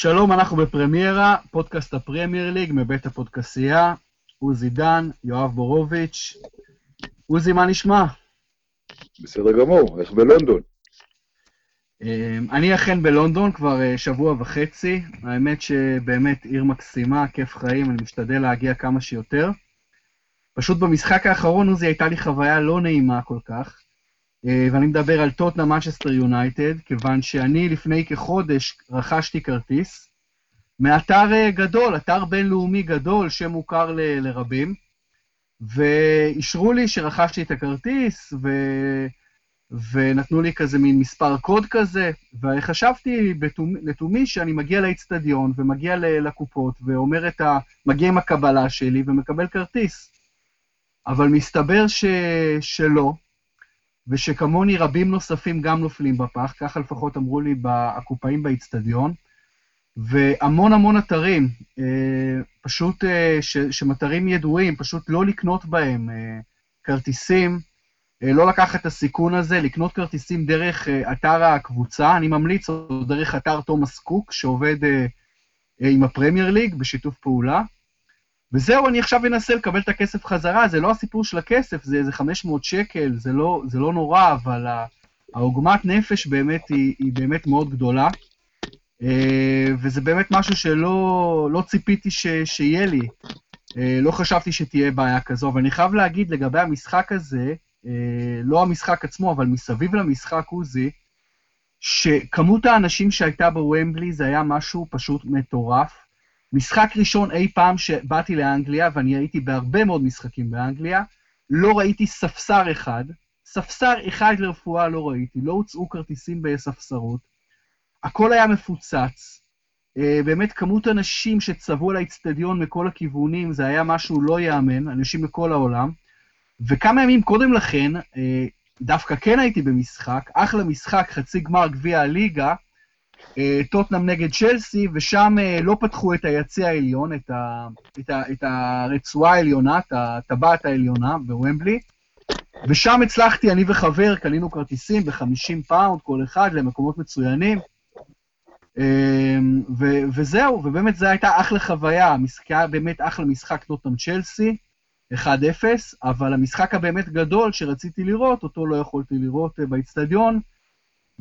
שלום, אנחנו בפרמיירה, פודקאסט הפרמייר ליג מבית הפודקסייה. עוזי דן, יואב בורוביץ'. עוזי, מה נשמע? בסדר גמור, איך בלונדון? אמ, אני אכן בלונדון כבר אה, שבוע וחצי. האמת שבאמת עיר מקסימה, כיף חיים, אני משתדל להגיע כמה שיותר. פשוט במשחק האחרון, עוזי, הייתה לי חוויה לא נעימה כל כך. אה, ואני מדבר על טוטנהאם מנצ'סטר יונייטד, כיוון שאני לפני כחודש רכשתי כרטיס מאתר אה, גדול, אתר בינלאומי גדול שמוכר ל- לרבים, ואישרו לי שרכשתי את הכרטיס, ו... ונתנו לי כזה מין מספר קוד כזה, וחשבתי לתומי שאני מגיע לאיצטדיון ומגיע לקופות ואומר את ה... מגיע עם הקבלה שלי ומקבל כרטיס. אבל מסתבר ש... שלא, ושכמוני רבים נוספים גם נופלים בפח, ככה לפחות אמרו לי הקופאים באיצטדיון, והמון המון אתרים, אה, פשוט, אה, ש, שהם אתרים ידועים, פשוט לא לקנות בהם אה, כרטיסים, לא לקחת את הסיכון הזה, לקנות כרטיסים דרך אתר הקבוצה, אני ממליץ, או דרך אתר תומאס קוק, שעובד עם הפרמייר ליג בשיתוף פעולה. וזהו, אני עכשיו אנסה לקבל את הכסף חזרה, זה לא הסיפור של הכסף, זה איזה 500 שקל, זה לא, זה לא נורא, אבל העוגמת נפש באמת היא, היא באמת מאוד גדולה, אה, וזה באמת משהו שלא לא ציפיתי ש, שיהיה לי. אה, לא חשבתי שתהיה בעיה כזו, אבל אני חייב להגיד לגבי המשחק הזה, אה, לא המשחק עצמו, אבל מסביב למשחק, עוזי, שכמות האנשים שהייתה בוומבלי זה היה משהו פשוט מטורף. משחק ראשון אי פעם שבאתי לאנגליה, ואני הייתי בהרבה מאוד משחקים באנגליה, לא ראיתי ספסר אחד, ספסר אחד לרפואה לא ראיתי, לא הוצאו כרטיסים בספסרות, הכל היה מפוצץ. אה, באמת, כמות אנשים שצבעו על האצטדיון מכל הכיוונים, זה היה משהו לא ייאמן, אנשים מכל העולם. וכמה ימים קודם לכן, אה, דווקא כן הייתי במשחק, אחלה משחק, חצי גמר גביע הליגה, טוטנאם נגד צ'לסי, ושם אה, לא פתחו את היציא העליון, את, ה, את, ה, את הרצועה העליונה, את הטבעת העליונה בוומבלי, ושם הצלחתי, אני וחבר, קנינו כרטיסים ב-50 פאונד כל אחד למקומות מצוינים. אה, ו- וזהו, ובאמת זו הייתה אחלה חוויה, היה באמת אחלה משחק טוטנאם צ'לסי, 1-0, אבל המשחק הבאמת גדול שרציתי לראות, אותו לא יכולתי לראות באיצטדיון,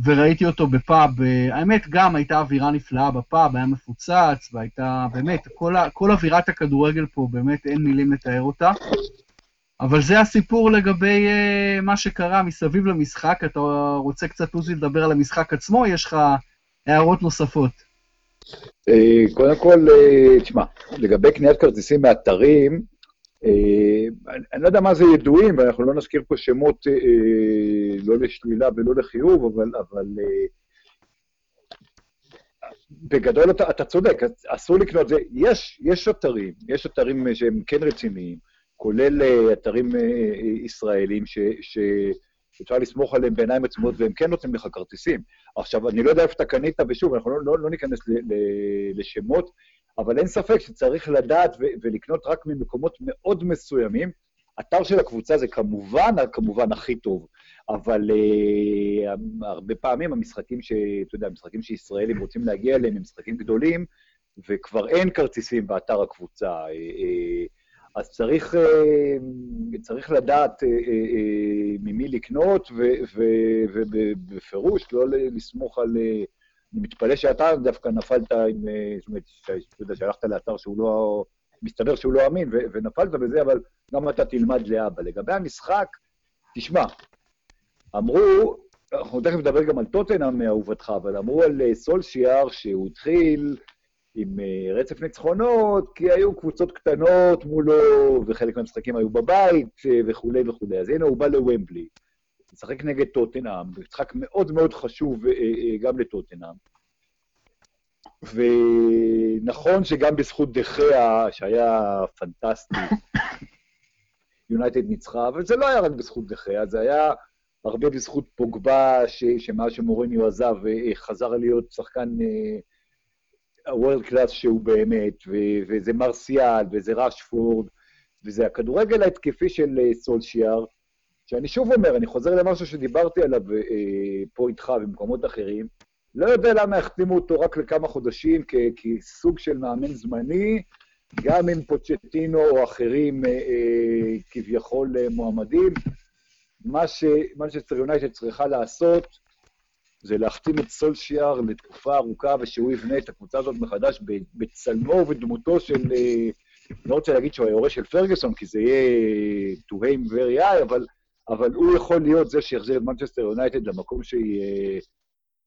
וראיתי אותו בפאב, האמת גם הייתה אווירה נפלאה בפאב, היה מפוצץ, והייתה, באמת, כל, כל אווירת הכדורגל פה, באמת אין מילים לתאר אותה. אבל זה הסיפור לגבי uh, מה שקרה מסביב למשחק. אתה רוצה קצת, עוזי, לדבר על המשחק עצמו, יש לך הערות נוספות? אה, קודם כל, אה, תשמע, לגבי קניית כרטיסים מאתרים, אה, אני לא יודע מה זה ידועים, ואנחנו לא נזכיר פה שמות אה, לא לשלילה ולא לחיוב, אבל, אבל אה, בגדול אתה, אתה צודק, אסור לקנות זה. יש, יש אתרים, יש אתרים שהם כן רציניים, כולל אתרים ישראלים ש, שאפשר לסמוך עליהם בעיניים עצמות, והם כן נותנים לך כרטיסים. עכשיו, אני לא יודע איפה אתה קנית, ושוב, אנחנו לא, לא, לא ניכנס ל, ל, לשמות, אבל אין ספק שצריך לדעת ולקנות רק ממקומות מאוד מסוימים. אתר של הקבוצה זה כמובן, כמובן הכי טוב, אבל uh, הרבה פעמים המשחקים ש... אתה יודע, המשחקים שישראלים רוצים להגיע אליהם הם משחקים גדולים, וכבר אין כרטיסים באתר הקבוצה. Uh, uh, אז צריך, uh, צריך לדעת uh, uh, ממי לקנות, ובפירוש לא לסמוך על... Uh, אני מתפלא שאתה דווקא נפלת עם, אה, זאת אומרת, שהלכת לאתר שהוא לא, מסתבר שהוא לא אמין, ונפלת בזה, אבל גם אתה תלמד לאבא. לגבי המשחק, תשמע, אמרו, אנחנו תכף נדבר גם על טוטנאם, אהובתך, אבל אמרו על אה, סולשיאר שהוא התחיל עם אה, רצף ניצחונות, כי היו קבוצות קטנות מולו, וחלק מהמשחקים היו בבית, וכולי וכולי. אז הנה, הוא בא לוומבלי. לשחק נגד טוטנאם, משחק מאוד מאוד חשוב אה, אה, גם לטוטנאם. ונכון שגם בזכות דחיה, שהיה פנטסטי, יונייטד ניצחה, אבל זה לא היה רק בזכות דחיה, זה היה הרבה בזכות פוגבה, ש, שמאז שמוריניו עזב אה, חזר להיות שחקן הוורלד קלאס שהוא באמת, ו, וזה מרסיאל, וזה ראשפורד, וזה הכדורגל ההתקפי של סולשיאר, שאני שוב אומר, אני חוזר למשהו שדיברתי עליו אה, פה איתך במקומות אחרים, לא יודע למה החתימו אותו רק לכמה חודשים כסוג של מאמן זמני, גם אם פוצ'טינו או אחרים אה, אה, כביכול אה, מועמדים. מה שמנצ'סטר יונייטד צריכה לעשות זה להחתים את סולשיאר לתקופה ארוכה ושהוא יבנה את הקבוצה הזאת מחדש בצלמו ובדמותו של, אה, לא רוצה להגיד שהוא היורש של פרגוסון, כי זה יהיה to him very high, אבל, אבל הוא יכול להיות זה שיחזיר את מנצ'סטר יונייטד למקום שהיא אה,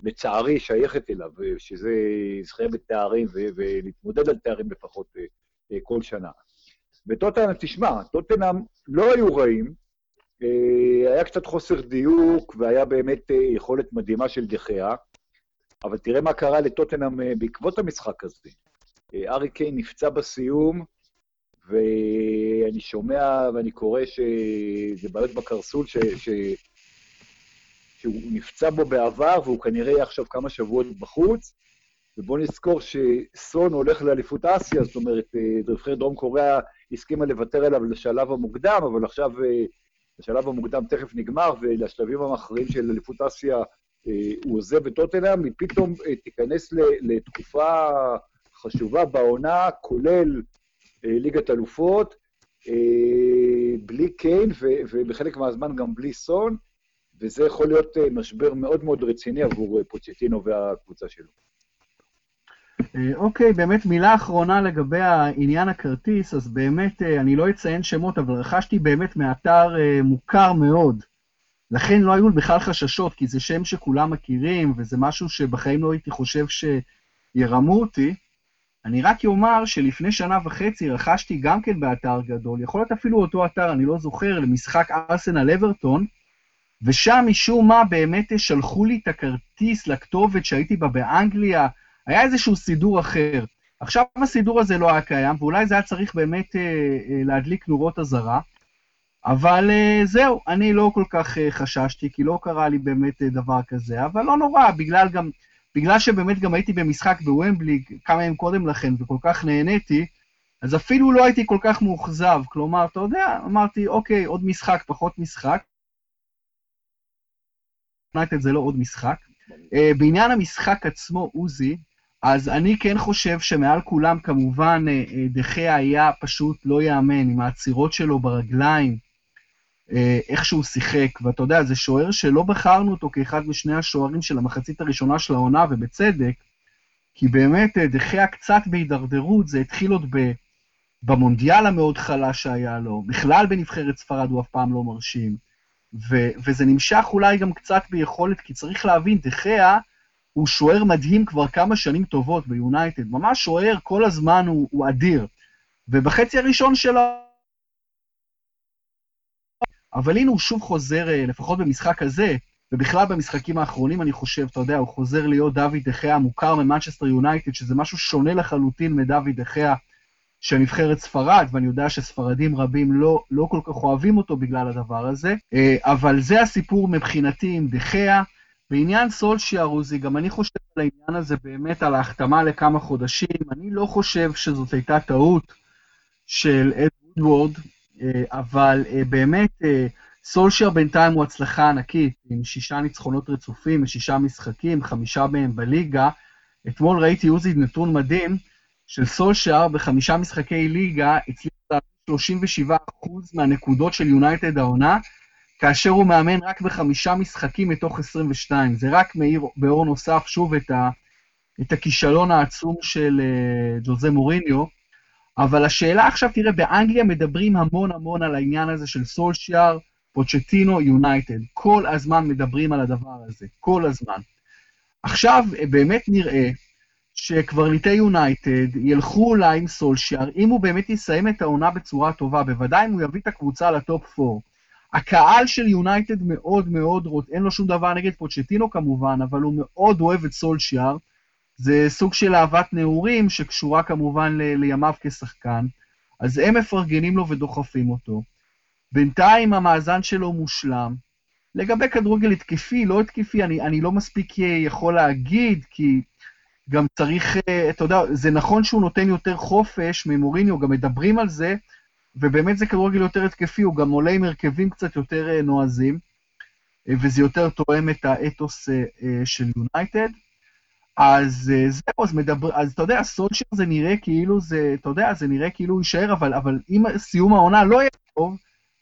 לצערי שייכת אליו, שזה יזכה בתארים ולהתמודד על תארים לפחות אה, כל שנה. וטוטנאם, תשמע, טוטנאם לא היו רעים, אה, היה קצת חוסר דיוק, והיה באמת אה, יכולת מדהימה של דחיה, אבל תראה מה קרה לטוטנאם אה, בעקבות המשחק הזה. ארי קיין נפצע בסיום, ואני שומע ואני קורא שזה בעיות בקרסול, ש... ש... שהוא נפצע בו בעבר, והוא כנראה יהיה עכשיו כמה שבועות בחוץ. ובואו נזכור שסון הולך לאליפות אסיה, זאת אומרת, נבחרת דרום קוריאה הסכימה לוותר עליו לשלב המוקדם, אבל עכשיו השלב המוקדם תכף נגמר, ולשלבים המכריעים של אליפות אסיה אה, הוא עוזב את טוטנאם, היא פתאום אה, תיכנס לתקופה חשובה בעונה, כולל אה, ליגת אלופות, בלי קיין, ובחלק מהזמן גם בלי סון, וזה יכול להיות משבר מאוד מאוד רציני עבור פוצ'טינו והקבוצה שלו. אה, אוקיי, באמת מילה אחרונה לגבי העניין הכרטיס, אז באמת, אה, אני לא אציין שמות, אבל רכשתי באמת מאתר אה, מוכר מאוד. לכן לא היו בכלל חששות, כי זה שם שכולם מכירים, וזה משהו שבחיים לא הייתי חושב שירמו אותי. אני רק אומר שלפני שנה וחצי רכשתי גם כן באתר גדול, יכול להיות אפילו אותו אתר, אני לא זוכר, למשחק ארסנל אברטון, ושם משום מה באמת שלחו לי את הכרטיס לכתובת שהייתי בה באנגליה, היה איזשהו סידור אחר. עכשיו הסידור הזה לא היה קיים, ואולי זה היה צריך באמת אה, אה, להדליק נורות אזהרה, אבל אה, זהו, אני לא כל כך אה, חששתי, כי לא קרה לי באמת אה, דבר כזה, אבל לא נורא, בגלל גם, בגלל שבאמת גם הייתי במשחק בוומבלי כמה ימים קודם לכן, וכל כך נהניתי, אז אפילו לא הייתי כל כך מאוכזב. כלומר, אתה יודע, אמרתי, אוקיי, עוד משחק, פחות משחק. זה לא עוד משחק. Uh, בעניין המשחק עצמו, עוזי, אז אני כן חושב שמעל כולם, כמובן, אה, אה, דחיה היה פשוט לא ייאמן, עם העצירות שלו ברגליים, אה, איך שהוא שיחק. ואתה יודע, זה שוער שלא בחרנו אותו כאחד משני השוערים של המחצית הראשונה של העונה, ובצדק, כי באמת דחיה קצת בהידרדרות, זה התחיל עוד ב... במונדיאל המאוד חלש שהיה לו, בכלל בנבחרת ספרד הוא אף פעם לא מרשים. ו- וזה נמשך אולי גם קצת ביכולת, כי צריך להבין, דחיה, הוא שוער מדהים כבר כמה שנים טובות ביונייטד, ממש שוער, כל הזמן הוא, הוא אדיר. ובחצי הראשון שלו... אבל הנה הוא שוב חוזר, אה, לפחות במשחק הזה, ובכלל במשחקים האחרונים, אני חושב, אתה יודע, הוא חוזר להיות דוד דחיה המוכר ממנצ'סטר יונייטד, שזה משהו שונה לחלוטין מדוד דחיה של נבחרת ספרד, ואני יודע שספרדים רבים לא, לא כל כך אוהבים אותו בגלל הדבר הזה, אה, אבל זה הסיפור מבחינתי עם דחיה. בעניין סולשיאר, עוזי, גם אני חושב על העניין הזה באמת, על ההחתמה לכמה חודשים. אני לא חושב שזאת הייתה טעות של אד וודוורד, אה, אבל אה, באמת, אה, סולשיאר בינתיים הוא הצלחה ענקית, עם שישה ניצחונות רצופים, שישה משחקים, חמישה מהם בליגה. אתמול ראיתי עוזי נתון מדהים של סולשיאר בחמישה משחקי ליגה, הצליח להביא 37% מהנקודות של יונייטד העונה, כאשר הוא מאמן רק בחמישה משחקים מתוך 22. זה רק מאיר באור נוסף שוב את, ה, את הכישלון העצום של ג'וזה מוריניו. אבל השאלה עכשיו, תראה, באנגליה מדברים המון המון על העניין הזה של סולשיאר, פוצ'טינו, יונייטד. כל הזמן מדברים על הדבר הזה, כל הזמן. עכשיו באמת נראה שקברניטי יונייטד ילכו אולי עם סולשיאר, אם הוא באמת יסיים את העונה בצורה טובה, בוודאי אם הוא יביא את הקבוצה לטופ 4. הקהל של יונייטד מאוד מאוד, אין לו שום דבר נגד פוצ'טינו כמובן, אבל הוא מאוד אוהב את סולשיאר. זה סוג של אהבת נעורים שקשורה כמובן ל- לימיו כשחקן. אז הם מפרגנים לו ודוחפים אותו. בינתיים המאזן שלו מושלם. לגבי כדורגל התקפי, לא התקפי, אני, אני לא מספיק יכול להגיד, כי גם צריך, אה, אתה יודע, זה נכון שהוא נותן יותר חופש ממוריניו, גם מדברים על זה, ובאמת זה כדורגל יותר התקפי, הוא גם עולה עם הרכבים קצת יותר אה, נועזים, אה, וזה יותר תואם את האתוס אה, של יונייטד. אז אה, זהו, אז מדבר, אז אתה יודע, סולשר זה נראה כאילו זה, אתה יודע, זה נראה כאילו הוא יישאר, אבל, אבל אם סיום העונה לא יהיה טוב,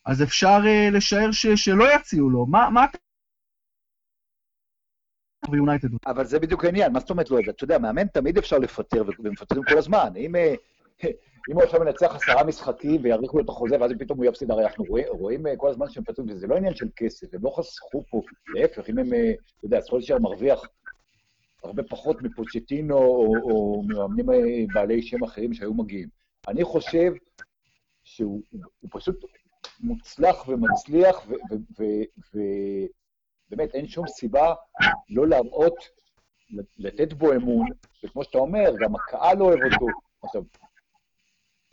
אז אפשר uh, לשער ש, שלא יציעו לו. מה, אתה... אבל זה בדיוק העניין, מה זאת אומרת לא? אתה יודע, מאמן תמיד אפשר לפטר, ומפטרים כל הזמן. אם, אה, אם הוא עכשיו מנצח עשרה משחקים ויאריכו לו את החוזה, ואז פתאום הוא יפסיד, הרי אנחנו רואים, רואים כל הזמן שהם מפטרים, וזה לא עניין של כסף, הם לא חסכו פה, להפך, אם הם, אתה יודע, סולשר מרוויח הרבה פחות מפוצ'טינו או, או ממאמנים אה, בעלי שם אחרים שהיו מגיעים. אני חושב שהוא פשוט מוצלח ומצליח, ובאמת אין שום סיבה לא להראות, לתת בו אמון, וכמו שאתה אומר, גם הקהל אוהב אותו. עכשיו,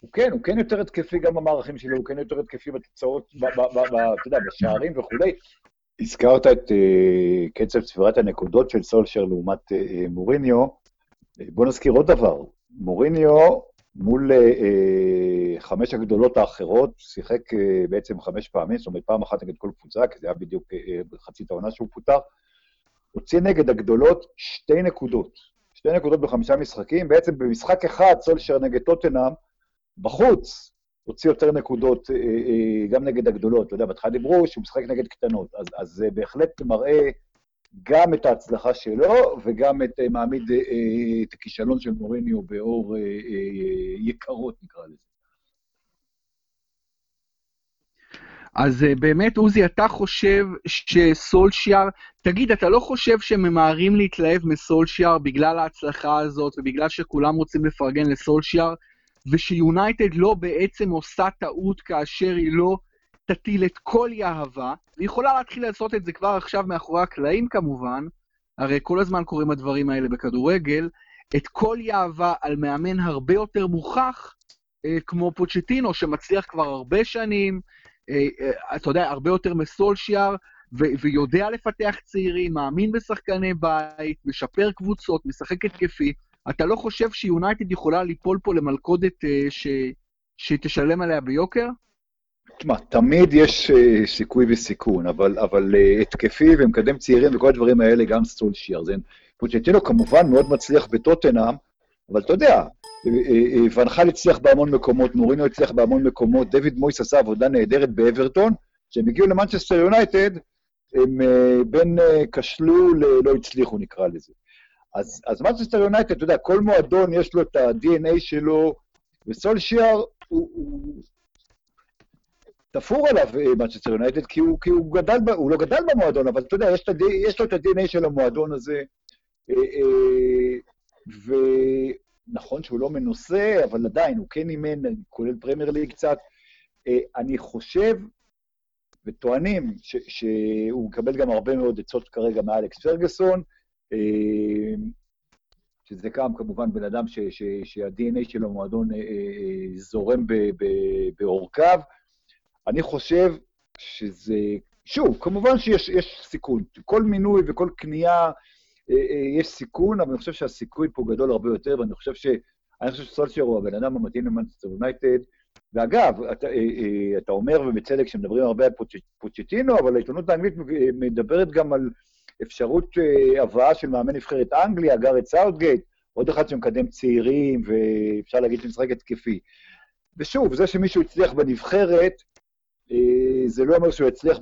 הוא כן, הוא כן יותר התקפי גם במערכים שלו, הוא כן יותר התקפי בתוצאות, אתה יודע, בשערים וכולי, הזכרת את uh, קצב צבירת הנקודות של סולשר לעומת uh, מוריניו. בוא נזכיר עוד דבר, מוריניו מול חמש הגדולות האחרות שיחק בעצם חמש פעמים, זאת אומרת פעם אחת נגד כל קבוצה, כי זה היה בדיוק בחצי העונה שהוא פוטר. הוציא נגד הגדולות שתי נקודות. שתי נקודות בחמישה משחקים, בעצם במשחק אחד סולשר נגד טוטנאם, בחוץ, הוציא יותר נקודות אה, אה, גם נגד הגדולות. אתה יודע, בהתחלה דיברו שהוא משחק נגד קטנות, אז, זה בהחלט מראה גם את ההצלחה שלו וגם את אה, מעמיד את הכישלון של מוריניו באור יקרות, נקרא לזה. אז באמת, עוזי, אתה חושב שסולשיאר, תגיד, אתה לא חושב שממהרים להתלהב מסולשיאר בגלל ההצלחה הזאת ובגלל שכולם רוצים לפרגן לסולשיאר? ושיונייטד לא בעצם עושה טעות כאשר היא לא תטיל את כל יהבה, והיא יכולה להתחיל לעשות את זה כבר עכשיו מאחורי הקלעים כמובן, הרי כל הזמן קורים הדברים האלה בכדורגל, את כל יהבה על מאמן הרבה יותר מוכח, אה, כמו פוצ'טינו, שמצליח כבר הרבה שנים, אה, אה, אתה יודע, הרבה יותר מסולשיאר, ו- ויודע לפתח צעירים, מאמין בשחקני בית, משפר קבוצות, משחק התקפי, אתה לא חושב שיונייטד יכולה ליפול פה למלכודת uh, ש... שתשלם עליה ביוקר? תשמע, תמיד יש uh, סיכוי וסיכון, אבל, אבל uh, התקפי ומקדם צעירים וכל הדברים האלה, גם סולשייר. זה... פוצ'טינו כמובן מאוד מצליח בטוטנאם, אבל אתה יודע, ון חאל הצליח בהמון מקומות, מורינו הצליח בהמון מקומות, דויד מויס עשה עבודה נהדרת באברטון, כשהם הגיעו למנצ'סטר יונייטד, הם בין כשלו ללא הצליחו, נקרא לזה. אז, אז מנצ'סטר יונייטד, אתה יודע, כל מועדון יש לו את ה-DNA שלו, וסולשיאר הוא, הוא תפור עליו מנצ'סטר אה, יונייטד, כי, הוא, כי הוא גדל, הוא לא גדל במועדון, אבל אתה יודע, יש, את, יש לו את ה-DNA של המועדון הזה, אה, אה, ונכון שהוא לא מנוסה, אבל עדיין, הוא כן אימן, כולל פרמייר ליג קצת. אני חושב, וטוענים, ש, שהוא מקבל גם הרבה מאוד עצות כרגע מאלכס פרגוסון, שזה גם כמובן בן אדם שה-DNA שלו מועדון אה, אה, זורם בעורקיו. אני חושב שזה, שוב, כמובן שיש סיכון. כל מינוי וכל קנייה יש סיכון, אבל אני חושב שהסיכוי פה גדול הרבה יותר, ואני חושב ש... אני חושב שסולשייר הוא הבן אדם המתאים למנצ'סטר יונייטד. ואגב, אתה, אתה אומר, ובצדק, שמדברים הרבה על פוצ'טינו, אבל העיתונות האנגלית מדברת גם על אפשרות אה, הבאה של מאמן נבחרת אנגליה, גארת' סאות'גייט, עוד אחד שמקדם צעירים, ואפשר להגיד שמשחק התקפי. ושוב, זה שמישהו הצליח בנבחרת, אה, זה לא אומר שהוא יצליח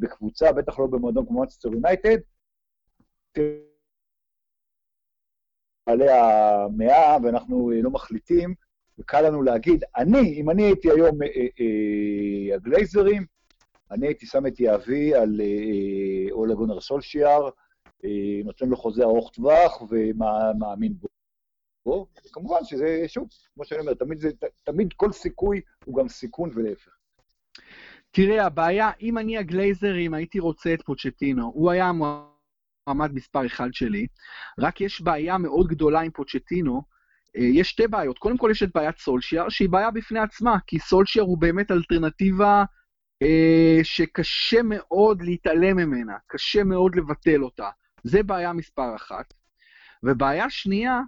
בקבוצה, בטח לא במועדון כמו אצטר יונייטד. בעלי המאה, ואנחנו אה, לא מחליטים, וקל לנו להגיד, אני, אם אני הייתי היום הגלייזרים, אני הייתי שם את יהבי על אה, אולה גונר סולשיאר, אה, נותן לו חוזה ארוך טווח ומאמין בו. כמובן שזה, שוב, כמו שאני אומר, תמיד, זה, תמיד כל סיכוי הוא גם סיכון ולהפך. תראה, הבעיה, אם אני הגלייזרים, הייתי רוצה את פוצ'טינו. הוא היה המועמד מספר אחד שלי, רק יש בעיה מאוד גדולה עם פוצ'טינו. אה, יש שתי בעיות. קודם כל יש את בעיית סולשיאר, שהיא בעיה בפני עצמה, כי סולשיאר הוא באמת אלטרנטיבה אה, שקשה מאוד להתעלם ממנה, קשה מאוד לבטל אותה. זה בעיה מספר אחת. ובעיה שנייה,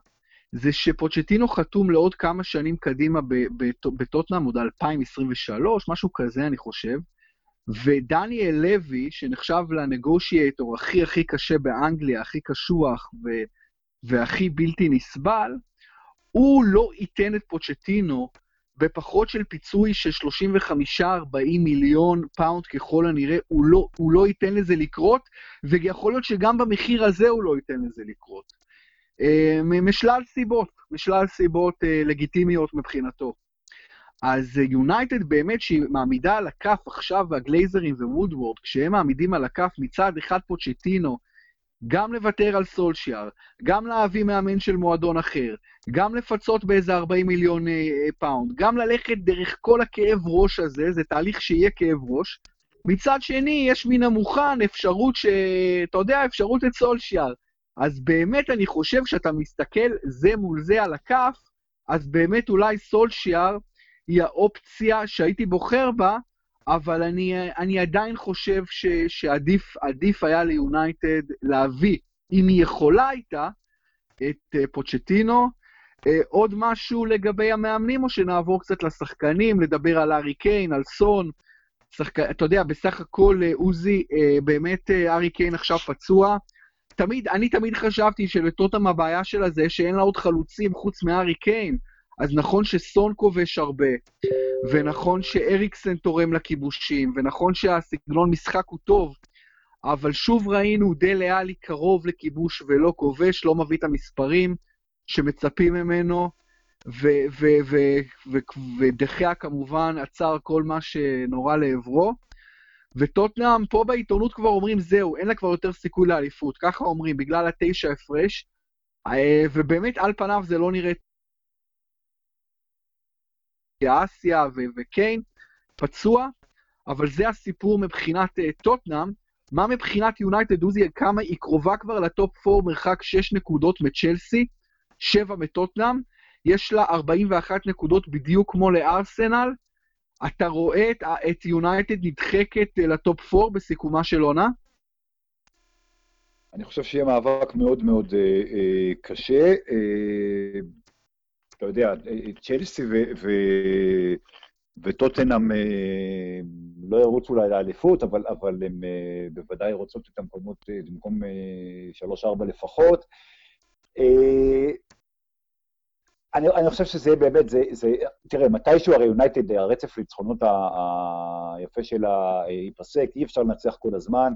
זה שפוצ'טינו חתום לעוד כמה שנים קדימה בטוטנאם, עוד 2023, משהו כזה אני חושב, ודניאל לוי, שנחשב ל negotiator הכי הכי קשה באנגליה, הכי קשוח, והכי בלתי נסבל, הוא לא ייתן את פוצ'טינו בפחות של פיצוי של 35-40 מיליון פאונד ככל הנראה, הוא לא, הוא לא ייתן לזה לקרות, ויכול להיות שגם במחיר הזה הוא לא ייתן לזה לקרות. אה, משלל סיבות, משלל סיבות אה, לגיטימיות מבחינתו. אז יונייטד באמת שהיא מעמידה על הכף עכשיו, והגלייזרים וודוורד, כשהם מעמידים על הכף מצד אחד פוצ'טינו, גם לוותר על סולשיאר, גם להביא מאמן של מועדון אחר, גם לפצות באיזה 40 מיליון אה, פאונד, גם ללכת דרך כל הכאב ראש הזה, זה תהליך שיהיה כאב ראש. מצד שני, יש מן המוכן אפשרות ש... אתה יודע, אפשרות את סולשיאר. אז באמת אני חושב שאתה מסתכל זה מול זה על הכף, אז באמת אולי סולשיאר היא האופציה שהייתי בוחר בה, אבל אני, אני עדיין חושב ש, שעדיף היה ליונייטד להביא, אם היא יכולה הייתה, את uh, פוצ'טינו. Uh, עוד משהו לגבי המאמנים, או שנעבור קצת לשחקנים, לדבר על ארי קיין, על סון. שחק... אתה יודע, בסך הכל, uh, עוזי, באמת ארי קיין עכשיו פצוע. תמיד, אני תמיד חשבתי שלטוטם הבעיה שלה זה שאין לה עוד חלוצים חוץ מארי קיין. אז נכון שסון כובש הרבה, ונכון שאריקסן תורם לכיבושים, ונכון שהסגנון משחק הוא טוב, אבל שוב ראינו דלה עלי קרוב לכיבוש ולא כובש, לא מביא את המספרים שמצפים ממנו, ודחיה כמובן עצר כל מה שנורא לעברו. וטוטנאם, פה בעיתונות כבר אומרים, זהו, אין לה כבר יותר סיכוי לאליפות. ככה אומרים, בגלל התשע הפרש. אה, ובאמת, על פניו זה לא נראה אסיה וקיין, פצוע, אבל זה הסיפור מבחינת uh, טוטנאם. מה מבחינת יונייטד עוזי, כמה היא קרובה כבר לטופ 4, מרחק 6 נקודות מצ'לסי, 7 מטוטנאם, יש לה 41 נקודות בדיוק כמו לארסנל. אתה רואה את, את יונייטד נדחקת uh, לטופ 4 בסיכומה של עונה? אני חושב שיהיה מאבק מאוד מאוד uh, uh, קשה. Uh, אתה יודע, צ'לסי וטוטנאם אה, לא ירוצו אולי לאליפות, אבל, אבל הן אה, בוודאי רוצות את המקומות, אה, במקום שלוש-ארבע לפחות. אני, אני חושב שזה באמת, זה, זה, תראה, מתישהו הרי יונייטד, הרצף לניצחונות היפה שלה ייפסק, אי אפשר לנצח כל הזמן.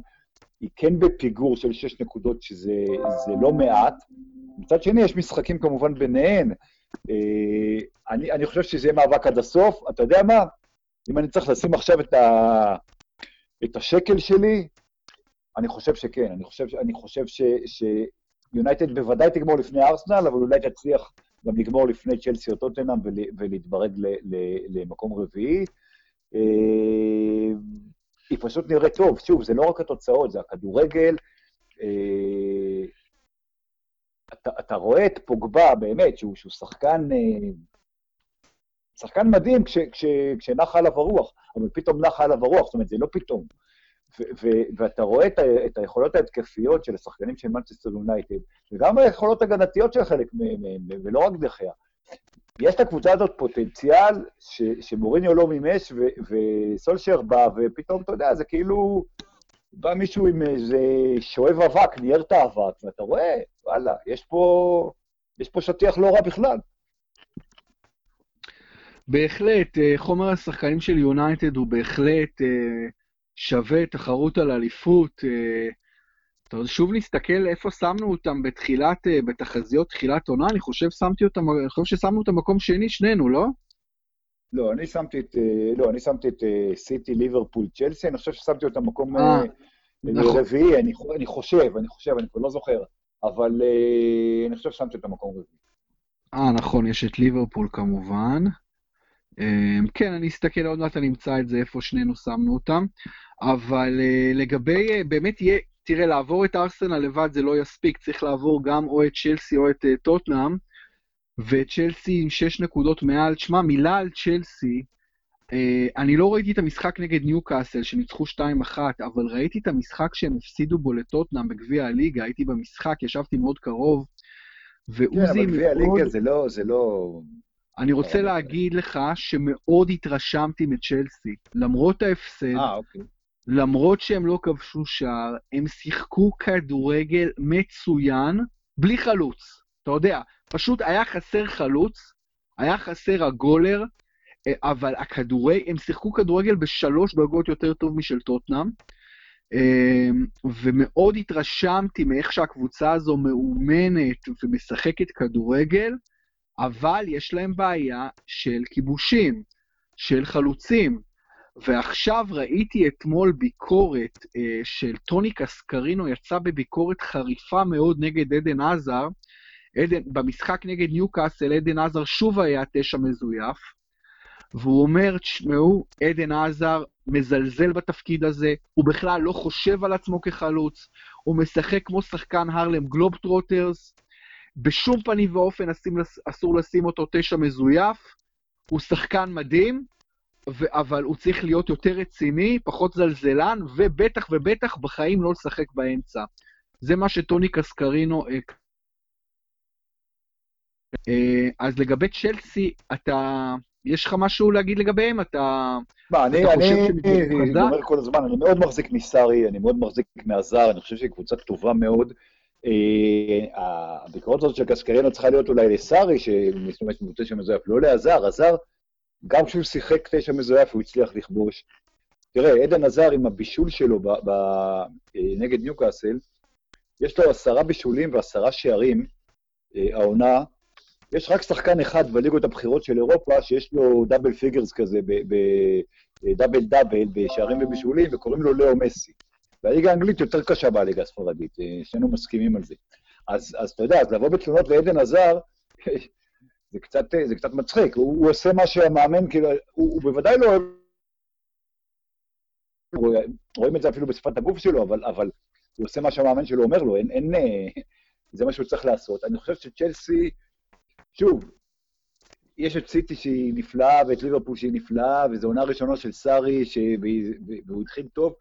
היא כן בפיגור של שש נקודות, שזה לא מעט. מצד שני, יש משחקים כמובן ביניהן. אה, אני, אני חושב שזה יהיה מאבק עד הסוף. אתה יודע מה? אם אני צריך לשים עכשיו את, ה, את השקל שלי, אני חושב שכן. אני חושב, אני חושב ש, שיונייטד בוודאי תגמור לפני ארסנל, אבל אולי תצליח גם לגמור לפני צ'לסי או טוטנאם ולהתברג ל, ל, למקום רביעי. אה, היא פשוט נראית טוב. שוב, זה לא רק התוצאות, זה הכדורגל. אתה, אתה רואה את פוגבה, באמת, שהוא, שהוא שחקן, אה, שחקן מדהים כש, כש, כשנחה עליו הרוח, אבל פתאום נחה עליו הרוח, זאת אומרת, זה לא פתאום. ו, ו, ואתה רואה את, ה, את היכולות ההתקפיות של השחקנים של מנצ'סטר יונייטד, וגם היכולות הגנתיות של חלק מהם, ולא רק דחיה. יש לקבוצה הזאת פוטנציאל ש, שמוריניו לא מימש, ו, וסולשר בא, ופתאום, אתה יודע, זה כאילו... בא מישהו עם איזה שואב אבק, ניער את האבק, ואתה רואה, וואלה, יש פה, יש פה שטיח לא רע בכלל. בהחלט, אה, חומר השחקנים של יונייטד הוא בהחלט אה, שווה תחרות על אליפות. אה, שוב נסתכל איפה שמנו אותם בתחילת, בתחזיות תחילת עונה, אני חושב שמתי אותם, אני חושב ששמנו אותם מקום שני, שנינו, לא? לא, אני שמתי את, לא, אני שמתי את סיטי, ליברפול, צ'לסי, אני חושב ששמתי אותם מקום נכון. רביעי, אני, אני חושב, אני חושב, אני כבר לא זוכר. אבל אה, אני חושב ששמתי את המקום רביעי. אה, נכון, יש את ליברפול כמובן. אה, כן, אני אסתכל עוד מעט, אני אמצא את זה איפה שנינו שמנו אותם. אבל אה, לגבי, באמת יהיה, תראה, לעבור את ארסנל לבד זה לא יספיק, צריך לעבור גם או את צ'לסי או את טוטנאם, וצ'לסי עם שש נקודות מעל. תשמע, מילה על צ'לסי, Uh, אני לא ראיתי את המשחק נגד ניוקאסל שניצחו 2-1, אבל ראיתי את המשחק שהם הפסידו בו לטוטנאם בגביע הליגה, הייתי במשחק, ישבתי מאוד קרוב, ועוזי מאוד... כן, אבל גביע הליגה זה לא... זה לא... אני רוצה לא, להגיד לך שמאוד התרשמתי מצ'לסי, למרות ההפסד, אה, אוקיי. למרות שהם לא כבשו שער, הם שיחקו כדורגל מצוין, בלי חלוץ. אתה יודע, פשוט היה חסר חלוץ, היה חסר הגולר, אה, אבל הכדורי, הם שיחקו כדורגל בשלוש דרגות יותר טוב משל טוטנאם, אה, ומאוד התרשמתי מאיך שהקבוצה הזו מאומנת ומשחקת כדורגל, אבל יש להם בעיה של כיבושים, של חלוצים. ועכשיו ראיתי אתמול ביקורת אה, של טוני קסקרינו, יצא בביקורת חריפה מאוד נגד עדן עזר. עדן, במשחק נגד ניוקאסל עדן עזר שוב היה תשע מזויף, והוא אומר, תשמעו, עדן עזר מזלזל בתפקיד הזה, הוא בכלל לא חושב על עצמו כחלוץ, הוא משחק כמו שחקן הרלם גלובטרוטרס, בשום פנים ואופן אסור לשים אותו תשע מזויף, הוא שחקן מדהים, ו- אבל הוא צריך להיות יותר רציני, פחות זלזלן, ובטח ובטח בחיים לא לשחק באמצע. זה מה שטוני קסקרינו... אה, אז לגבי צ'לסי, אתה... יש לך משהו להגיד לגביהם? אתה... מה, אני, אני, אני אומר כל הזמן, אני מאוד מחזיק מסארי, אני מאוד מחזיק מהזר, אני חושב שהיא קבוצה טובה מאוד. אה, הביקורת הזאת של קסקרינו צריכה להיות אולי לסארי, שמשתמש בקבוצה שמזויף, לא לעזר. הזר, גם כשהוא שיחק תשע מזויף, הוא הצליח לכבוש. תראה, עדן הזאר עם הבישול שלו ב, ב, אה, נגד ניוקאסל, יש לו עשרה בישולים ועשרה שערים, אה, העונה. יש רק שחקן אחד בליגות הבכירות של אירופה, שיש לו double figures כזה, double double בשערים ובישולים, וקוראים לו לאו מסי. והליגה האנגלית יותר קשה מהליגה הספרדית, אה, שנינו מסכימים על זה. אז, אז אתה יודע, אז לבוא בתלונות לעדן הזאר, זה קצת, זה קצת מצחיק. הוא, הוא עושה מה שהמאמן, כאילו, הוא, הוא בוודאי לא. רואים את זה אפילו בשפת הגוף שלו, אבל, אבל הוא עושה מה שהמאמן שלו אומר לו, אין, אין, אה, זה מה שהוא צריך לעשות. אני חושב שצ'לסי, שוב, יש את סיטי שהיא נפלאה ואת ליברפול שהיא נפלאה, וזו עונה ראשונה של סארי, והוא התחיל טוב.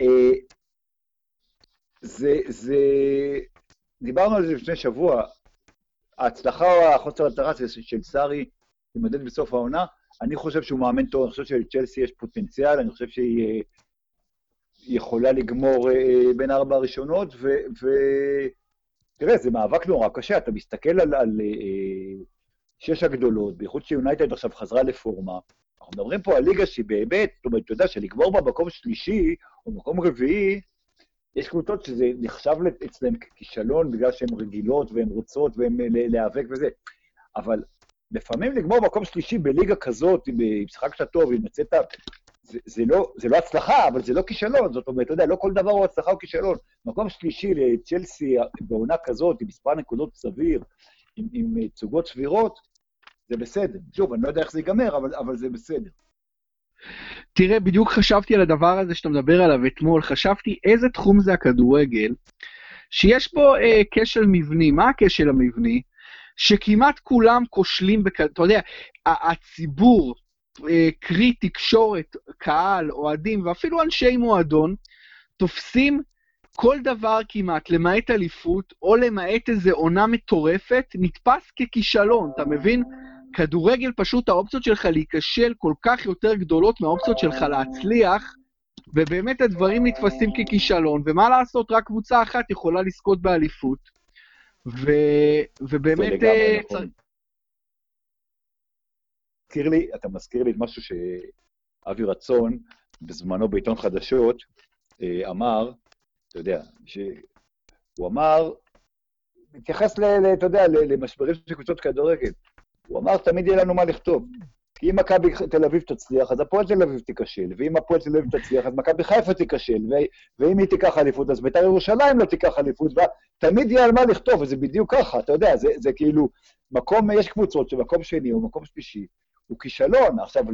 אה, זה, זה, דיברנו על זה לפני שבוע, ההצלחה או החוסר הטרס של סארי יימדד בסוף העונה. אני חושב שהוא מאמן טוב, אני חושב שלצ'לסי יש פוטנציאל, אני חושב שהיא אה, יכולה לגמור אה, בין ארבע הראשונות, ותראה, זה מאבק נורא קשה, אתה מסתכל על, על שש הגדולות, בייחוד שיונייטד עכשיו חזרה לפורמה, אנחנו מדברים פה על ליגה שהיא באמת, זאת אומרת, אתה יודע, שלגמור במקום שלישי או מקום רביעי, יש קבוצות שזה נחשב אצלן ככישלון בגלל שהן רגילות והן רוצות והן להיאבק וזה. אבל לפעמים לגמור מקום שלישי בליגה כזאת, אם משחקת טוב, אם יצאת... זה, לא, זה לא הצלחה, אבל זה לא כישלון. זאת אומרת, אתה יודע, לא כל דבר הוא הצלחה או כישלון. מקום שלישי לצ'לסי בעונה כזאת, עם מספר נקודות סביר, עם, עם תצוגות סבירות, זה בסדר. שוב, אני לא יודע איך זה ייגמר, אבל, אבל זה בסדר. תראה, בדיוק חשבתי על הדבר הזה שאתה מדבר עליו אתמול, חשבתי איזה תחום זה הכדורגל, שיש פה אה, כשל מבני. מה הכשל המבני? שכמעט כולם כושלים, בכ... אתה יודע, הציבור, אה, קרי תקשורת, קהל, אוהדים ואפילו אנשי מועדון, תופסים כל דבר כמעט, למעט אליפות, או למעט איזה עונה מטורפת, נתפס ככישלון, אתה מבין? כדורגל פשוט האופציות שלך להיכשל כל כך יותר גדולות מהאופציות שלך להצליח, ובאמת הדברים נתפסים ככישלון, ומה לעשות, רק קבוצה אחת יכולה לזכות באליפות. ו... ובאמת... אה, נכון. מזכיר לי, אתה מזכיר לי משהו שאבי רצון, בזמנו בעיתון חדשות, אה, אמר, אתה יודע, שהוא אמר, מתייחס, אתה יודע, למשברים של קבוצות כדורגל. הוא אמר, תמיד יהיה לנו מה לכתוב. כי אם מכבי תל אביב תצליח, אז הפועל תל אביב תיכשל, ואם הפועל תל אביב תצליח, אז מכבי חיפה תיכשל, ואם היא תיקח אליפות, אז בית"ר ירושלים לא תיקח אליפות, ותמיד יהיה על מה לכתוב, וזה בדיוק ככה, אתה יודע, זה, זה כאילו, מקום, יש קבוצות שמקום שני או מקום שלישי הוא כישלון. עכשיו,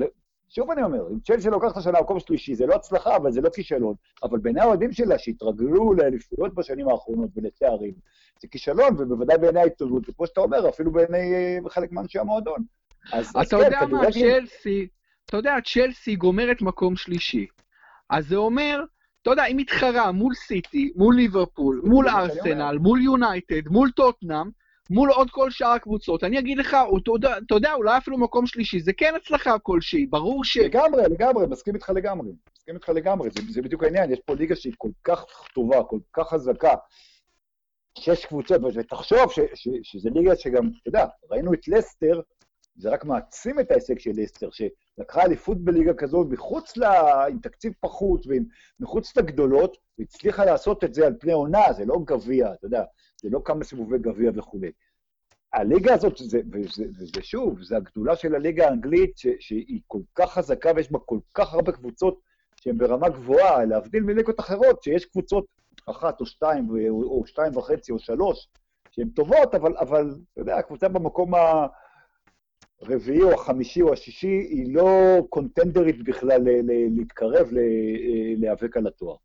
שוב אני אומר, אם צ'לסי לוקח את השנה במקום שלישי, זה לא הצלחה, אבל זה לא כישלון. אבל בעיני האוהדים שלה, שהתרגלו לאליפויות בשנים האחרונות ולתארים, זה כישלון, ובוודאי בעיני העיתונות, וכמו שאתה אומר, אפילו בעיני אה, חלק מאנשי המועדון. אז, אתה אז יודע כן, מה, כדורגל... צ'לסי, אתה יודע, צ'לסי גומרת מקום שלישי. אז זה אומר, אתה יודע, היא מתחרה מול סיטי, מול ליברפול, מול ארסנל, מול יונייטד, מול טוטנאם, מול עוד כל שאר הקבוצות. אני אגיד לך, אתה יודע, אולי אפילו מקום שלישי, זה כן הצלחה כלשהי, ברור ש... לגמרי, לגמרי, מסכים איתך לגמרי. מסכים איתך לגמרי, זה, זה בדיוק העניין, יש פה ליגה שהיא כל כך טובה, כל כך חזקה, שש קבוצות, ותחשוב ש, ש, שזה ליגה שגם, אתה יודע, ראינו את לסטר, זה רק מעצים את ההישג של לסטר, שלקחה אליפות בליגה כזו מחוץ ל... עם תקציב פחות ומחוץ לגדולות, והצליחה לעשות את זה על פני עונה, זה לא גביע, אתה יודע, זה לא כמה סיבובי גביע וכולי. הליגה הזאת, זה, וזה, וזה שוב, זה הגדולה של הליגה האנגלית, ש, שהיא כל כך חזקה ויש בה כל כך הרבה קבוצות שהן ברמה גבוהה, להבדיל מליגות אחרות, שיש קבוצות אחת או שתיים, או, או שתיים וחצי או שלוש, שהן טובות, אבל, אבל אתה יודע, הקבוצה במקום הרביעי או החמישי או השישי היא לא contender ית בכלל להתקרב, להיאבק על התואר.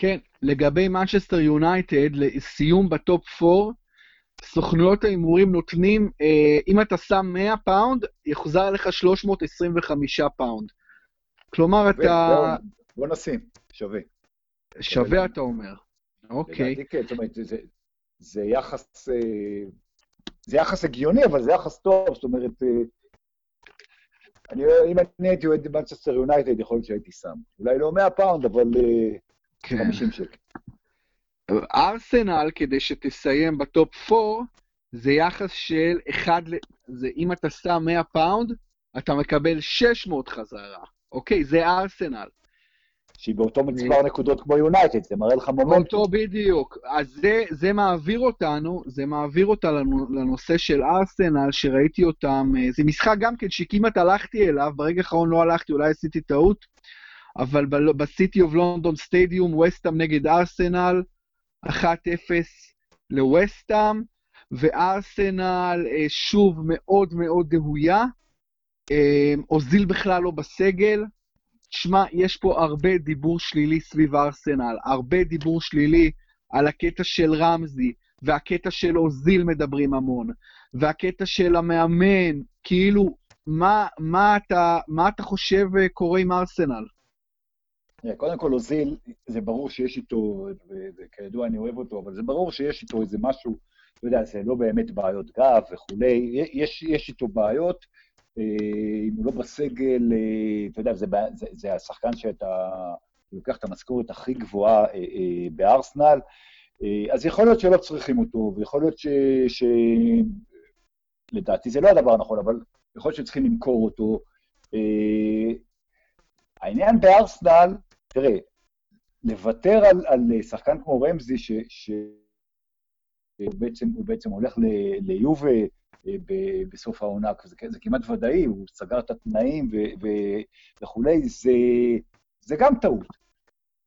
כן, לגבי מנצ'סטר יונייטד, לסיום ב top 4, סוכנויות ההימורים נותנים, אה, אם אתה שם 100 פאונד, יוחזר לך 325 פאונד. כלומר, אתה... בוא נשים, שווה. שווה, אתה אומר. אוקיי. לדעתי כן, זאת אומרת, זה, זה יחס... אה, זה יחס הגיוני, אבל זה יחס טוב, זאת אומרת, אה, אני, אם אני הייתי אוהד במנצ'סטר יונייטד, יכול להיות שהייתי שם. אולי לא 100 פאונד, אבל כן. 50 שקל. ארסנל, כדי שתסיים ב top 4, זה יחס של 1 ל... זה אם אתה שם 100 פאונד, אתה מקבל 600 חזרה. אוקיי, זה ארסנל. שהיא באותו מספר נקודות כמו יונייטד, זה מראה לך מומנטום. אותו בדיוק. אז זה, זה מעביר אותנו, זה מעביר אותנו לנושא של ארסנל, שראיתי אותם, אה, זה משחק גם כן שכמעט הלכתי אליו, ברגע האחרון לא הלכתי, אולי עשיתי טעות, אבל בסיטי אוף לונדון סטדיום, וסטאם נגד ארסנל, 1-0 לווסטאם, וארסנל אה, שוב מאוד מאוד דהויה. אוזיל בכלל לא בסגל. תשמע, יש פה הרבה דיבור שלילי סביב ארסנל, הרבה דיבור שלילי על הקטע של רמזי, והקטע של אוזיל מדברים המון, והקטע של המאמן, כאילו, מה, מה, אתה, מה אתה חושב אה, קורה עם ארסנל? קודם כל, אוזיל, זה ברור שיש איתו, וכידוע אני אוהב אותו, אבל זה ברור שיש איתו איזה משהו, אתה יודע, זה לא באמת בעיות גב וכולי, יש, יש איתו בעיות, אה, אם הוא לא בסגל, אה, אתה יודע, זה, זה, זה השחקן שאתה לוקח את המשכורת הכי גבוהה אה, בארסנל, אז יכול להיות שלא צריכים אותו, ויכול להיות ש... ש... לדעתי זה לא הדבר הנכון, אבל יכול להיות שצריכים למכור אותו. העניין בארסנל, תראה, לוותר על, על שחקן כמו רמזי, ש, ש, בעצם, הוא בעצם הולך ל, ליובה אה, בסוף העונה, זה, זה כמעט ודאי, הוא סגר את התנאים ו, ו, וכולי, זה, זה גם טעות.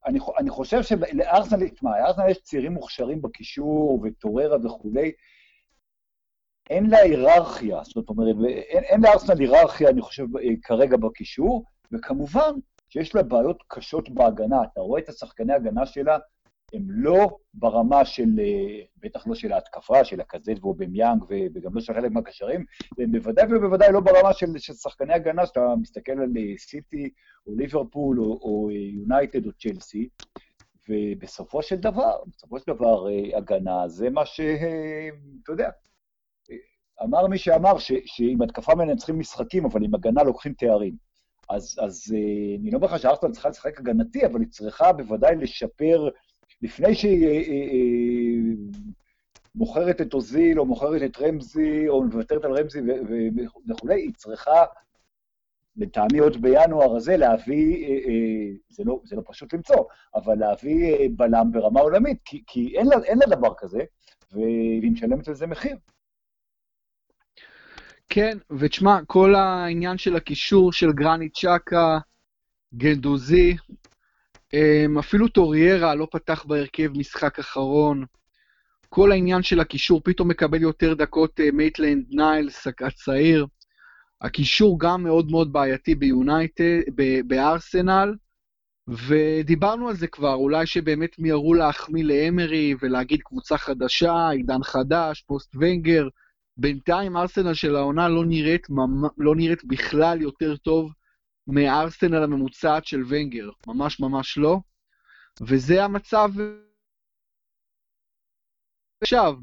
אני, אני חושב שלארסנל, תשמע, לארסנל יש צעירים מוכשרים בקישור וטוררה וכולי, אין לה היררכיה, זאת אומרת, אין, אין לארסנל היררכיה, אני חושב, אה, כרגע בקישור, וכמובן שיש לה בעיות קשות בהגנה. אתה רואה את השחקני הגנה שלה, הם לא ברמה של, אה, בטח לא של ההתקפה, של הקזט ואובמיאנג, וגם לא של חלק מהקשרים, והם בוודאי ובוודאי לא ברמה של, של שחקני הגנה, שאתה מסתכל על אה, סיטי, או ליברפול, או יונייטד, או צ'לסי, ובסופו של דבר, בסופו של דבר, אה, הגנה זה מה ש... אתה יודע, אמר מי שאמר שעם התקפה מנצחים משחקים, אבל עם הגנה לוקחים תארים. אז, אז אה, אני לא אומר לך שארסנל צריכה לשחק הגנתי, אבל היא צריכה בוודאי לשפר, לפני שהיא אה, אה, מוכרת את אוזיל, או מוכרת את רמזי, או מוותרת על רמזי וכולי, היא צריכה, לטעמי עוד בינואר הזה, להביא, זה לא, זה לא פשוט למצוא, אבל להביא בלם ברמה עולמית, כי, כי אין, לה, אין לה דבר כזה, והיא משלמת על זה מחיר. כן, ותשמע, כל העניין של הקישור של גרניט ג'אקה, גנדוזי, אמ, אפילו טוריירה לא פתח בהרכב משחק אחרון. כל העניין של הקישור פתאום מקבל יותר דקות אה, מייטלנד ניילס הצעיר. הקישור גם מאוד מאוד בעייתי ביונייטד, בארסנל, ודיברנו על זה כבר, אולי שבאמת מיהרו להחמיא לאמרי ולהגיד קבוצה חדשה, עידן חדש, פוסט ונגר. בינתיים ארסנל של העונה לא נראית, לא נראית בכלל יותר טוב מארסנל הממוצעת של ונגר, ממש ממש לא. וזה המצב עכשיו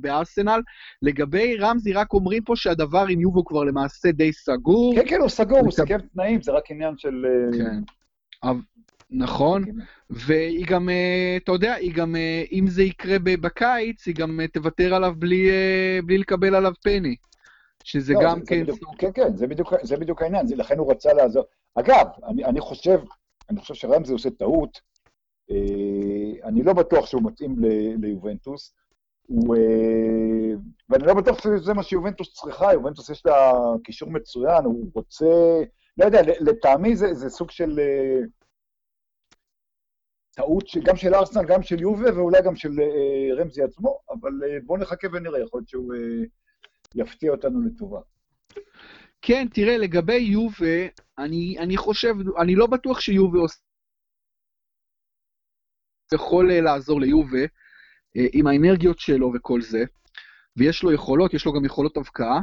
בארסנל. לגבי רמזי, רק אומרים פה שהדבר עם יובו כבר למעשה די סגור. כן, כן, הוא סגור, הוא סיכם תנאים, זה רק עניין של... כן. נכון, והיא גם, אה, אתה יודע, היא גם, אה, אם זה יקרה בקיץ, היא גם אה, תוותר עליו בלי, בלי לקבל עליו פני. שזה לא, גם זה, כן... זה בדיוק, כן, כן, זה בדיוק, זה בדיוק העניין, זה, לכן הוא רצה לעזור. אגב, אני, אני חושב, אני חושב שרמזי עושה טעות, אה, אני לא בטוח שהוא מתאים ליובנטוס, הוא, אה, ואני לא בטוח שזה מה שיובנטוס צריכה, יובנטוס יש לה קישור מצוין, הוא רוצה, לא יודע, לטעמי זה, זה סוג של אה, טעות גם של ארסנל, גם של יובה ואולי גם של רמזי עצמו, אבל בואו נחכה ונראה, יכול להיות שהוא יפתיע אותנו לטובה. כן, תראה, לגבי יובה, אני, אני חושב, אני לא בטוח שיובה עושה... יכול לעזור ליובה אה, עם האנרגיות שלו וכל זה, ויש לו יכולות, יש לו גם יכולות הבקעה.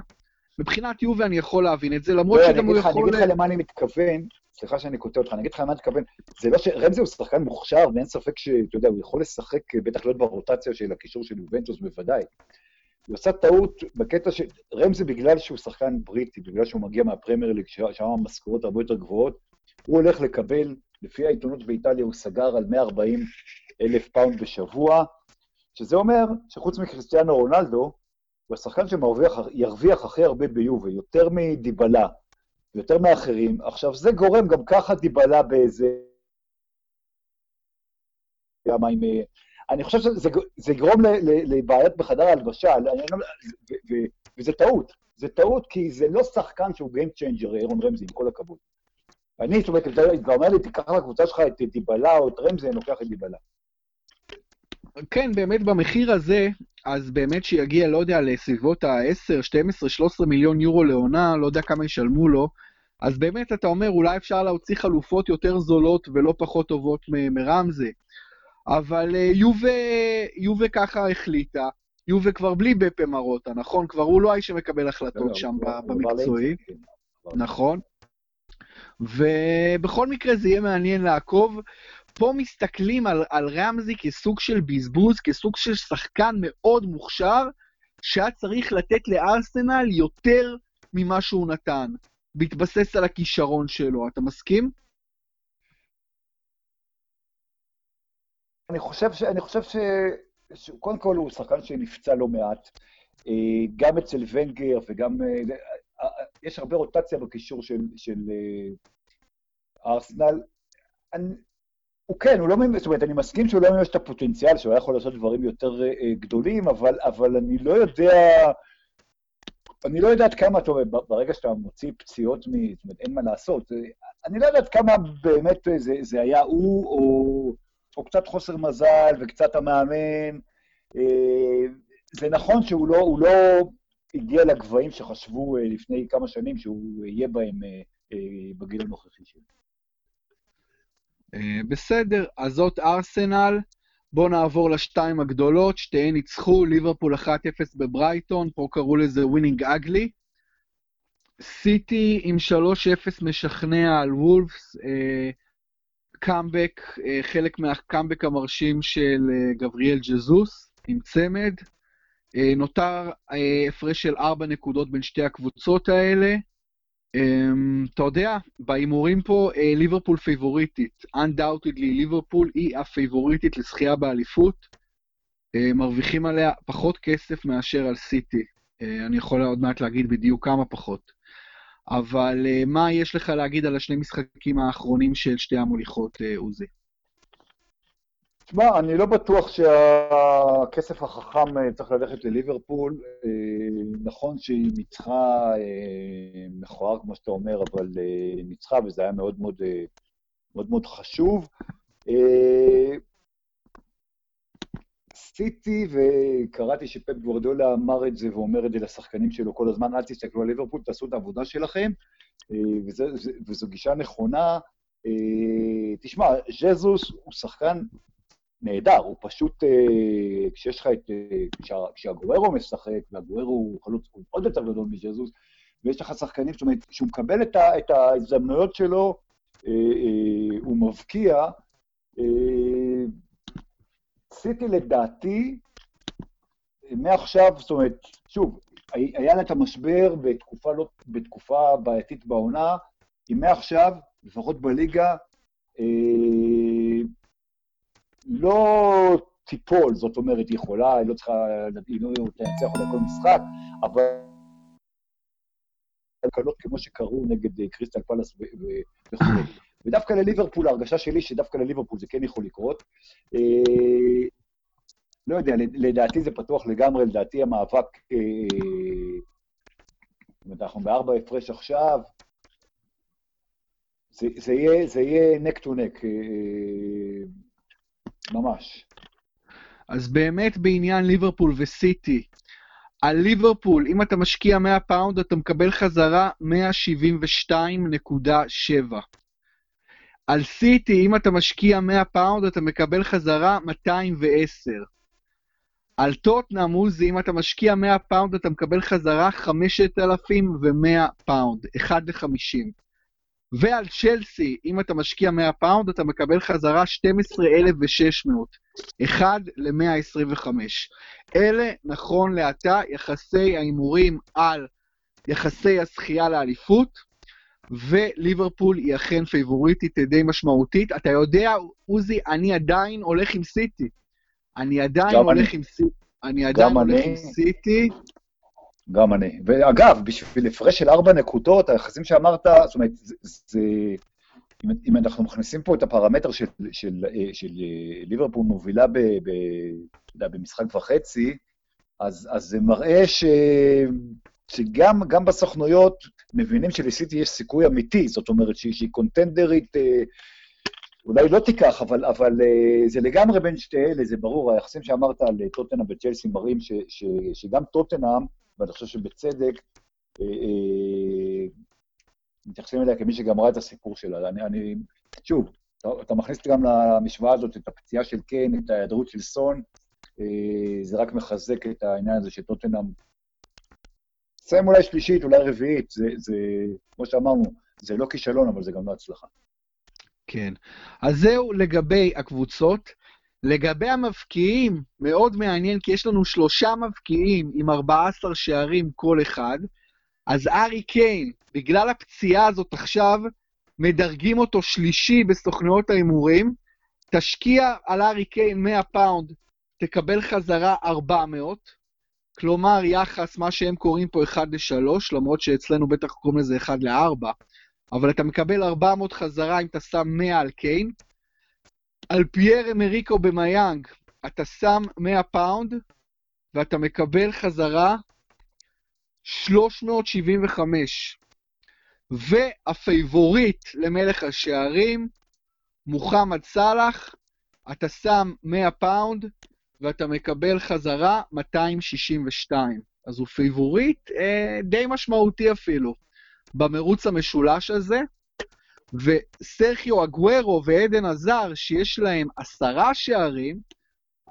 מבחינת יובה אני יכול להבין את זה, למרות לא, שגם הוא יכול... אני אגיד לך למה אני מתכוון, סליחה שאני קוטע אותך, אני אגיד לך למה אני מתכוון. זה לא ש... רמזי הוא שחקן מוכשר, ואין ספק שאתה יודע, הוא יכול לשחק, בטח להיות ברוטציה של הקישור של יובנטוס בוודאי. הוא עשה טעות בקטע של... רמזי, בגלל שהוא שחקן בריטי, בגלל שהוא מגיע מהפרמייר ליג, שם המשכורות הרבה יותר גבוהות, הוא הולך לקבל, לפי העיתונות באיטליה, הוא סגר על 140 אלף פאונד בשבוע, שזה אומר שחוץ מקריסטיאנו רונלדו, הוא השחקן שירוויח הכי הרבה ביובה, יותר מדיבלה, יותר מאחרים. עכשיו, זה גורם גם ככה דיבלה באיזה... אני חושב שזה יגרום לבעיות בחדר ההלבשה, וזה טעות. זה טעות כי זה לא שחקן שהוא Game Changer, אירון רמזי, עם כל הכבוד. אני, זאת אומרת, אתה אומר לי, תיקח לקבוצה שלך את דיבלה או את רמזי, אני לוקח את דיבלה. כן, באמת במחיר הזה, אז באמת שיגיע, לא יודע, לסביבות ה-10, 12, 13 מיליון יורו לעונה, לא יודע כמה ישלמו לו, אז באמת אתה אומר, אולי אפשר להוציא חלופות יותר זולות ולא פחות טובות מרמזה. אבל אה, יובה, יובה ככה החליטה, יובה כבר בלי בפה מרוטה, נכון? כבר הוא לא האיש שמקבל החלטות לא, לא שם במקצועי, כן. נכון? ובכל מקרה זה יהיה מעניין לעקוב. פה מסתכלים על, על רמזי כסוג של בזבוז, כסוג של שחקן מאוד מוכשר, שהיה צריך לתת לארסנל יותר ממה שהוא נתן, בהתבסס על הכישרון שלו. אתה מסכים? אני חושב, ש, אני חושב ש... שקודם כל הוא שחקן שנפצע לא מעט. אה, גם אצל ונגר וגם... אה, אה, יש הרבה רוטציה בקישור של, של ארסנל. אני, הוא כן, הוא לא מימש, זאת אומרת, אני מסכים שהוא לא מימש את הפוטנציאל, שהוא היה יכול לעשות דברים יותר uh, גדולים, אבל, אבל אני לא יודע, אני לא יודע עד כמה, אתה אומר, ברגע שאתה מוציא פציעות, זאת אומרת, אין מה לעשות, אני לא יודע עד כמה באמת זה, זה היה הוא, או, או קצת חוסר מזל, וקצת המאמן. Uh, זה נכון שהוא לא, לא הגיע לגבהים שחשבו uh, לפני כמה שנים שהוא יהיה בהם uh, uh, בגיל הנוכחי שלו. אה, בסדר, אז זאת ארסנל. בואו נעבור לשתיים הגדולות, שתיהן ניצחו, ליברפול 1-0 בברייטון, פה קראו לזה winning ugly. סיטי עם 3-0 משכנע על וולפס, קאמבק, אה, חלק מהקאמבק המרשים של אה, גבריאל ז'סוס עם צמד. נותר הפרש של 4 נקודות בין שתי הקבוצות האלה. Um, אתה יודע, בהימורים פה uh, ליברפול פייבוריטית. Undoubtedly ליברפול היא הפייבוריטית לזכייה באליפות. Uh, מרוויחים עליה פחות כסף מאשר על סיטי. Uh, אני יכול עוד מעט להגיד בדיוק כמה פחות. אבל מה יש לך להגיד על השני משחקים האחרונים של שתי המוליכות, עוזי? תשמע, אני לא בטוח שהכסף החכם אה, צריך ללכת לליברפול. אה, נכון שהיא ניצחה אה, מכוער, כמו שאתה אומר, אבל ניצחה, וזה היה מאוד מאוד, מאוד, מאוד חשוב. סיטי, וקראתי שפפ גוורדיולה אמר את זה ואומר את זה לשחקנים שלו כל הזמן, אל תסתכלו על ליברפול, תעשו את העבודה שלכם, וזו גישה נכונה. תשמע, ז'זוס הוא שחקן נהדר, הוא פשוט, אה, כשיש לך את, אה, כשהגוארו משחק, והגוארו הוא חלוץ, עוד יותר גדול מג'זוס, ויש לך שחקנים, זאת אומרת, כשהוא מקבל את, ההזדמנויות שלו, אה, הוא מבקיע. סיטי לדעתי, מעכשיו, זאת אומרת, שוב, היה לה את המשבר בתקופה, לא, בתקופה בעייתית בעונה, היא מעכשיו, לפחות בליגה, לא תיפול, זאת אומרת, היא יכולה, היא לא צריכה, היא לא תנצח אותה כל משחק, אבל הקלות כמו שקרו נגד אה, קריסטל פלאס וכו'. ודווקא לליברפול, ההרגשה שלי שדווקא לליברפול זה כן יכול לקרות. אה, לא יודע, לדעתי זה פתוח לגמרי, לדעתי המאבק, אה, זאת אומרת, אנחנו בארבע הפרש עכשיו, זה, זה, יהיה, neck to neck, ממש. אז באמת בעניין ליברפול וסיטי, על ליברפול, אם אתה משקיע 100 פאונד, אתה מקבל חזרה 172.7. על סיטי, אם אתה משקיע 100 פאונד, אתה מקבל חזרה 210. על טוטנאם, עוזי, אם אתה משקיע 100 פאונד, אתה מקבל חזרה 5,100 פאונד, 1 ל-50. ועל צ'לסי, אם אתה משקיע 100 פאונד, אתה מקבל חזרה 12,600, 1 ל-125. אלה, נכון לעתה, יחסי ההימורים על יחסי הזכייה לאליפות, וליברפול היא אכן פייבוריטית די משמעותית. אתה יודע, עוזי, אני עדיין הולך עם סיטי. אני עדיין הולך אני. עם סיטי. אני עדיין הולך אני. עם סיטי. גם אני. ואגב, בשביל הפרש של ארבע נקודות, היחסים שאמרת, זאת אומרת, זה... זה אם, אם אנחנו מכניסים פה את הפרמטר של, של, של, של ליברפול מובילה ב, ב, יודע, במשחק וחצי, אז, אז זה מראה ש, שגם בסוכנויות מבינים שלסיטי יש סיכוי אמיתי, זאת אומרת שהיא, שהיא קונטנדרית, אה, אולי לא תיקח, אבל, אבל אה, זה לגמרי בין שתי אלה, זה ברור, היחסים שאמרת על טוטנאם וצ'לסי מראים ש, ש, שגם טוטנאם, ואני חושב שבצדק, אה, אה, מתייחסים אליה כמי שגם ראה את הסיפור שלה. אני, אני שוב, אתה, אתה מכניס גם למשוואה הזאת את הפציעה של קיין, את ההיעדרות של סון, אה, זה רק מחזק את העניין הזה שטוטנאם... תסיים אולי שלישית, אולי רביעית, זה, זה, כמו שאמרנו, זה לא כישלון, אבל זה גם לא הצלחה. כן. אז זהו לגבי הקבוצות. לגבי המבקיעים, מאוד מעניין, כי יש לנו שלושה מבקיעים עם 14 שערים כל אחד, אז ארי קיין, בגלל הפציעה הזאת עכשיו, מדרגים אותו שלישי בסוכנויות ההימורים, תשקיע על הארי קיין 100 פאונד, תקבל חזרה 400, כלומר יחס, מה שהם קוראים פה 1 ל-3, למרות שאצלנו בטח קוראים לזה 1 ל-4, אבל אתה מקבל 400 חזרה אם אתה שם 100 על קיין, על פייר אמריק אובמיאנג, אתה שם 100 פאונד, ואתה מקבל חזרה 375. והפייבוריט למלך השערים, מוחמד סאלח, אתה שם 100 פאונד, ואתה מקבל חזרה 262. אז הוא פייבוריט אה, די משמעותי אפילו במרוץ המשולש הזה. וסרחיו אגוורו ואדן הזאר, שיש להם עשרה שערים,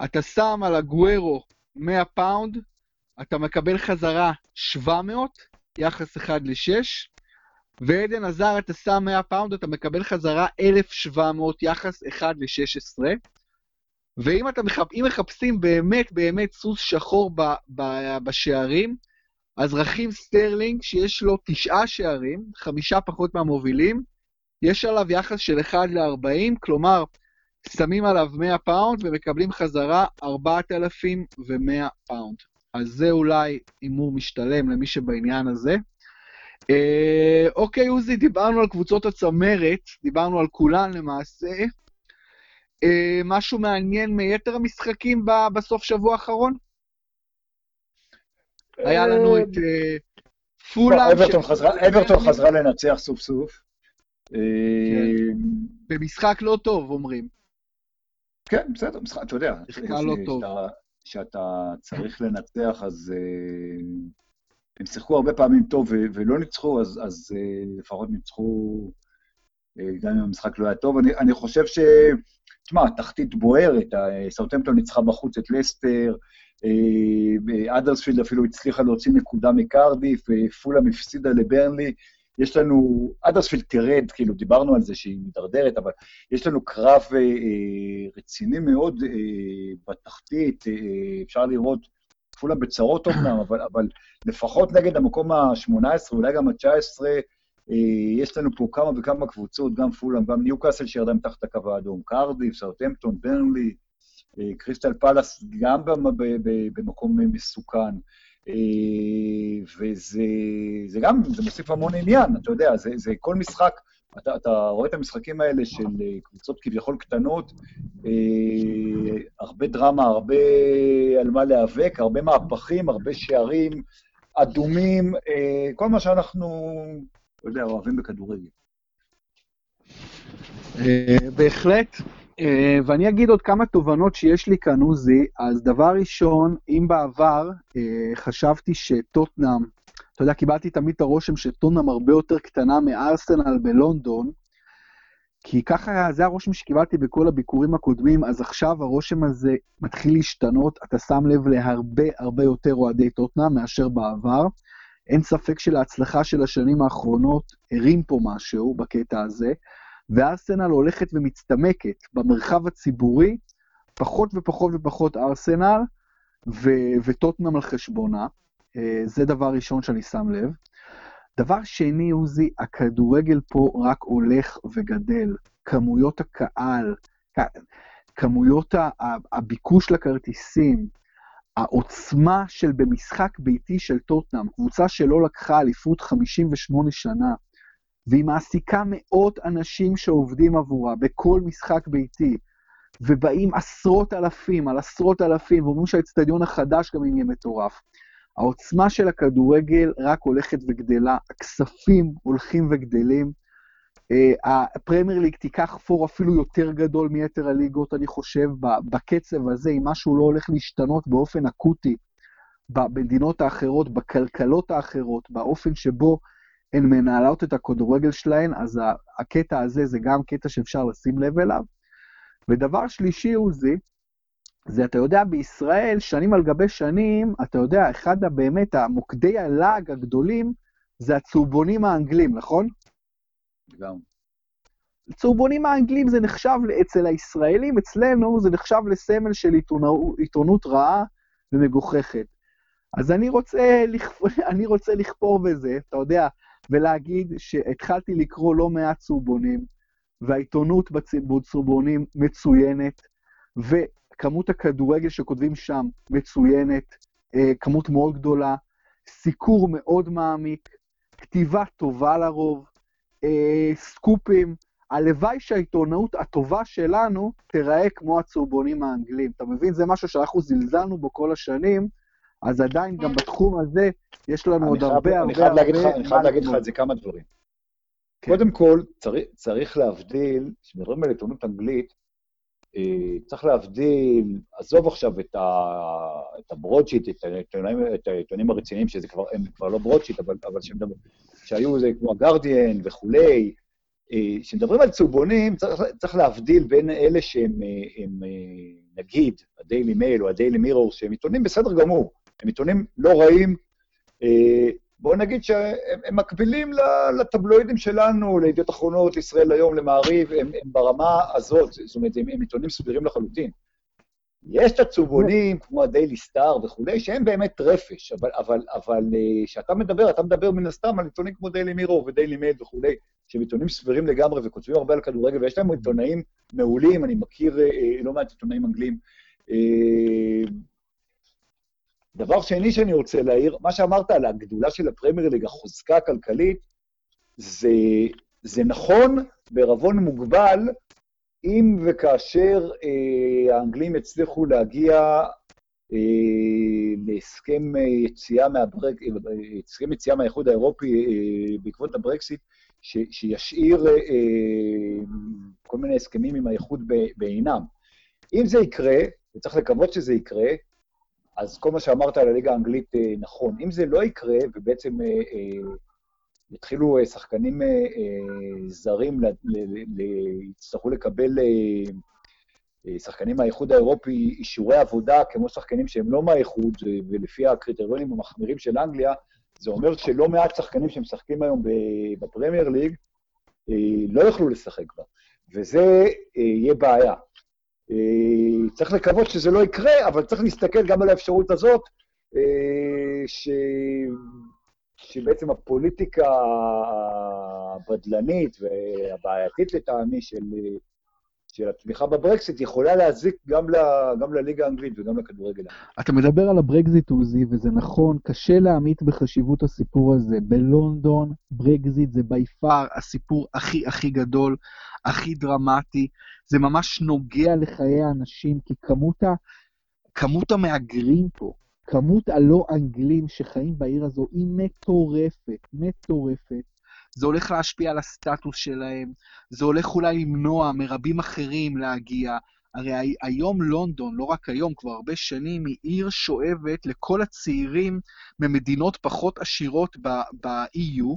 אתה שם על אגוורו 100 פאונד, אתה מקבל חזרה 700, יחס 1 ל-6, ואדן הזאר אתה שם 100 פאונד, אתה מקבל חזרה 1,700, יחס 1 ל-16. ואם אתם מחפ... מחפשים באמת באמת סוס שחור ב... ב... בשערים, אז רחים סטרלינג, שיש לו תשעה שערים, חמישה פחות מהמובילים, יש עליו יחס של 1 ל-40, כלומר, שמים עליו 100 פאונד ומקבלים חזרה 4,100 פאונד. אז זה אולי הימור משתלם למי שבעניין הזה. אה, אוקיי, עוזי, דיברנו על קבוצות הצמרת, דיברנו על כולן למעשה. אה, משהו מעניין מיתר המשחקים ב- בסוף שבוע האחרון? היה לנו את אה, פולה... אברטון חזרה לנצח סוף סוף. כן. במשחק לא טוב, אומרים. כן, בסדר, משחק, אתה יודע. משחק לא טוב. כשאתה צריך לנצח, אז uh, הם שיחקו הרבה פעמים טוב ולא ניצחו, אז, אז uh, לפחות ניצחו, uh, גם אם המשחק לא היה טוב. אני, אני חושב ש... תשמע, התחתית בוערת, סאוטמפטון ניצחה בחוץ את לסטר, אדרספילד אפילו הצליחה להוציא נקודה מקרדיף, פולאם הפסידה לברנלי. יש לנו, אדרספילד תרד, כאילו דיברנו על זה שהיא מידרדרת, אבל יש לנו קרב אה, אה, רציני מאוד אה, בתחתית, אה, אפשר לראות, כפולה בצרות אומנם, אבל, אבל לפחות נגד המקום ה-18, אולי גם ה-19, יש לנו פה כמה וכמה קבוצות, גם פולאם, גם ניוקאסל שירדה מתחת הקו האדום, קרדיף, סאוטהמפטון, ברנלי, קריסטל פלאס גם במקום מסוכן. וזה גם, זה מוסיף המון עניין, אתה יודע, זה, זה כל משחק, אתה, אתה רואה את המשחקים האלה של קבוצות כביכול קטנות, אה, הרבה דרמה, הרבה על מה להיאבק, הרבה מהפכים, הרבה שערים אדומים, אה, כל מה שאנחנו, לא יודע, אוהבים בכדורגל. אה, בהחלט, אה, ואני אגיד עוד כמה תובנות שיש לי כאן, עוזי. אז דבר ראשון, אם בעבר אה, חשבתי שטוטנאם, אתה יודע, קיבלתי תמיד את הרושם שטוטנאם הרבה יותר קטנה מארסנל בלונדון, כי ככה, זה הרושם שקיבלתי בכל הביקורים הקודמים, אז עכשיו הרושם הזה מתחיל להשתנות, אתה שם לב להרבה הרבה יותר אוהדי טוטנאם מאשר בעבר. אין ספק שלהצלחה של השנים האחרונות הרים פה משהו בקטע הזה. וארסנל הולכת ומצטמקת במרחב הציבורי, פחות ופחות ופחות ארסנל, ו- וטוטנאם על חשבונה. אה, זה דבר ראשון שאני שם לב. דבר שני, עוזי, הכדורגל פה רק הולך וגדל. כמויות הקהל, כמויות הביקוש לכרטיסים, העוצמה של במשחק ביתי של טוטנאם, קבוצה שלא לקחה אליפות 58 שנה, והיא מעסיקה מאות אנשים שעובדים עבורה בכל משחק ביתי, ובאים עשרות אלפים על עשרות אלפים, ואומרים שהאצטדיון החדש גם יהיה מטורף. העוצמה של הכדורגל רק הולכת וגדלה, הכספים הולכים וגדלים. אה, הפרמייר ליג תיקח פור אפילו יותר גדול מיתר הליגות, אני חושב, בקצב הזה, אם משהו לא הולך להשתנות באופן אקוטי במדינות האחרות, בכלכלות האחרות, באופן שבו הן מנהלות את הכדורגל שלהן, אז הקטע הזה זה גם קטע שאפשר לשים לב אליו. ודבר שלישי, עוזי, זה, אתה יודע, בישראל, שנים על גבי שנים, אתה יודע, אחד באמת המוקדי הלעג הגדולים זה הצהובונים האנגלים, נכון? גם. צהובונים האנגלים זה נחשב אצל הישראלים, אצלנו זה נחשב לסמל של עיתונות, עיתונות רעה ומגוחכת. אז אני רוצה, אני רוצה לכפור בזה, אתה יודע, ולהגיד שהתחלתי לקרוא לא מעט צהובונים, והעיתונות בצהובונים מצוינת, וכמות הכדורגל שכותבים שם מצוינת, אה, כמות מאוד גדולה, סיקור מאוד מעמיק, כתיבה טובה לרוב, אה, סקופים. הלוואי שהעיתונאות הטובה שלנו תיראה כמו הצהובונים האנגלים. אתה מבין? זה משהו שאנחנו זלזלנו בו כל השנים, אז עדיין גם בתחום הזה יש לנו עוד הרבה הרבה הרבה... אני חייב להגיד לך את זה כמה דברים. כן. קודם כל, צריך, צריך להבדיל, כשמדברים על עיתונות אנגלית, אה, צריך להבדיל, עזוב עכשיו את, ה, את ה broadsheet, את העיתונים, את העיתונים הרציניים, שזה כבר, הם כבר לא broadsheet, אבל, אבל שמדבר, שהיו זה כמו הגרדיאן וכולי, אה, כשמדברים על צהובונים, צריך, צריך להבדיל בין אלה שהם, הם, נגיד, הדיילי מייל או הדיילי מירור, שהם עיתונים בסדר גמור, הם עיתונים לא רעים. אה, בואו נגיד שהם מקבילים לטבלואידים שלנו, לידיעות אחרונות, לישראל היום, למעריב, הם, הם ברמה הזאת, זאת אומרת, הם, הם עיתונים סבירים לחלוטין. יש את הצהובונים, כמו הדיילי סטאר וכולי, שהם באמת רפש, אבל, אה, כשאתה מדבר, אתה מדבר מן הסתם על עיתונים כמו דיילי מירו ודיילי מייל וכולי, שהם עיתונים סבירים לגמרי וכותבים הרבה על כדורגל, ויש להם עיתונאים מעולים, אני מכיר אה, לא מעט עיתונאים אנגלים. דבר שני שאני רוצה להעיר, מה שאמרת על הגדולה של הפרמייר ליג, החוזקה הכלכלית, זה, זה נכון בערבון מוגבל, אם וכאשר אה, האנגלים יצליחו להגיע אה, להסכם יציאה מהברק... הסכם יציאה מהאיחוד האירופי אה, בעקבות הברקסיט, ש, שישאיר אה, כל מיני הסכמים עם האיחוד בעינם. אם זה יקרה, וצריך לקוות שזה יקרה, אז כל מה שאמרת על הליגה האנגלית אה, נכון. אם זה לא יקרה, ובעצם אה, אה, יתחילו שחקנים זרים, יצטרכו לקבל שחקנים מהאיחוד האירופי אישורי עבודה כמו שחקנים שהם לא מהאיחוד, ולפי הקריטריונים המחמירים של אנגליה, זה אומר שלא מעט שחקנים שמשחקים היום בפרמייר ליג לא יוכלו לשחק בה, וזה יהיה בעיה. אה, צריך לקוות שזה לא יקרה, אבל צריך להסתכל גם על האפשרות הזאת, אה, ש... שבעצם הפוליטיקה הבדלנית והבעייתית לטעמי של, של התמיכה בברקסיט יכולה להזיק גם, ל, גם לליגה האנגלית וגם לכדורגל. אתה מדבר על הברקזיט, עוזי, וזה נכון, קשה להמעיט בחשיבות הסיפור הזה. בלונדון, ברקזיט זה by far הסיפור הכי הכי גדול, הכי דרמטי. זה ממש נוגע לחיי האנשים, כי כמות, ה, כמות המהגרים פה, כמות הלא אנגלים שחיים בעיר הזו היא מטורפת, מטורפת. זה הולך להשפיע על הסטטוס שלהם, זה הולך אולי למנוע מרבים אחרים להגיע. הרי היום לונדון, לא רק היום, כבר הרבה שנים, היא עיר שואבת לכל הצעירים ממדינות פחות עשירות ב-EU,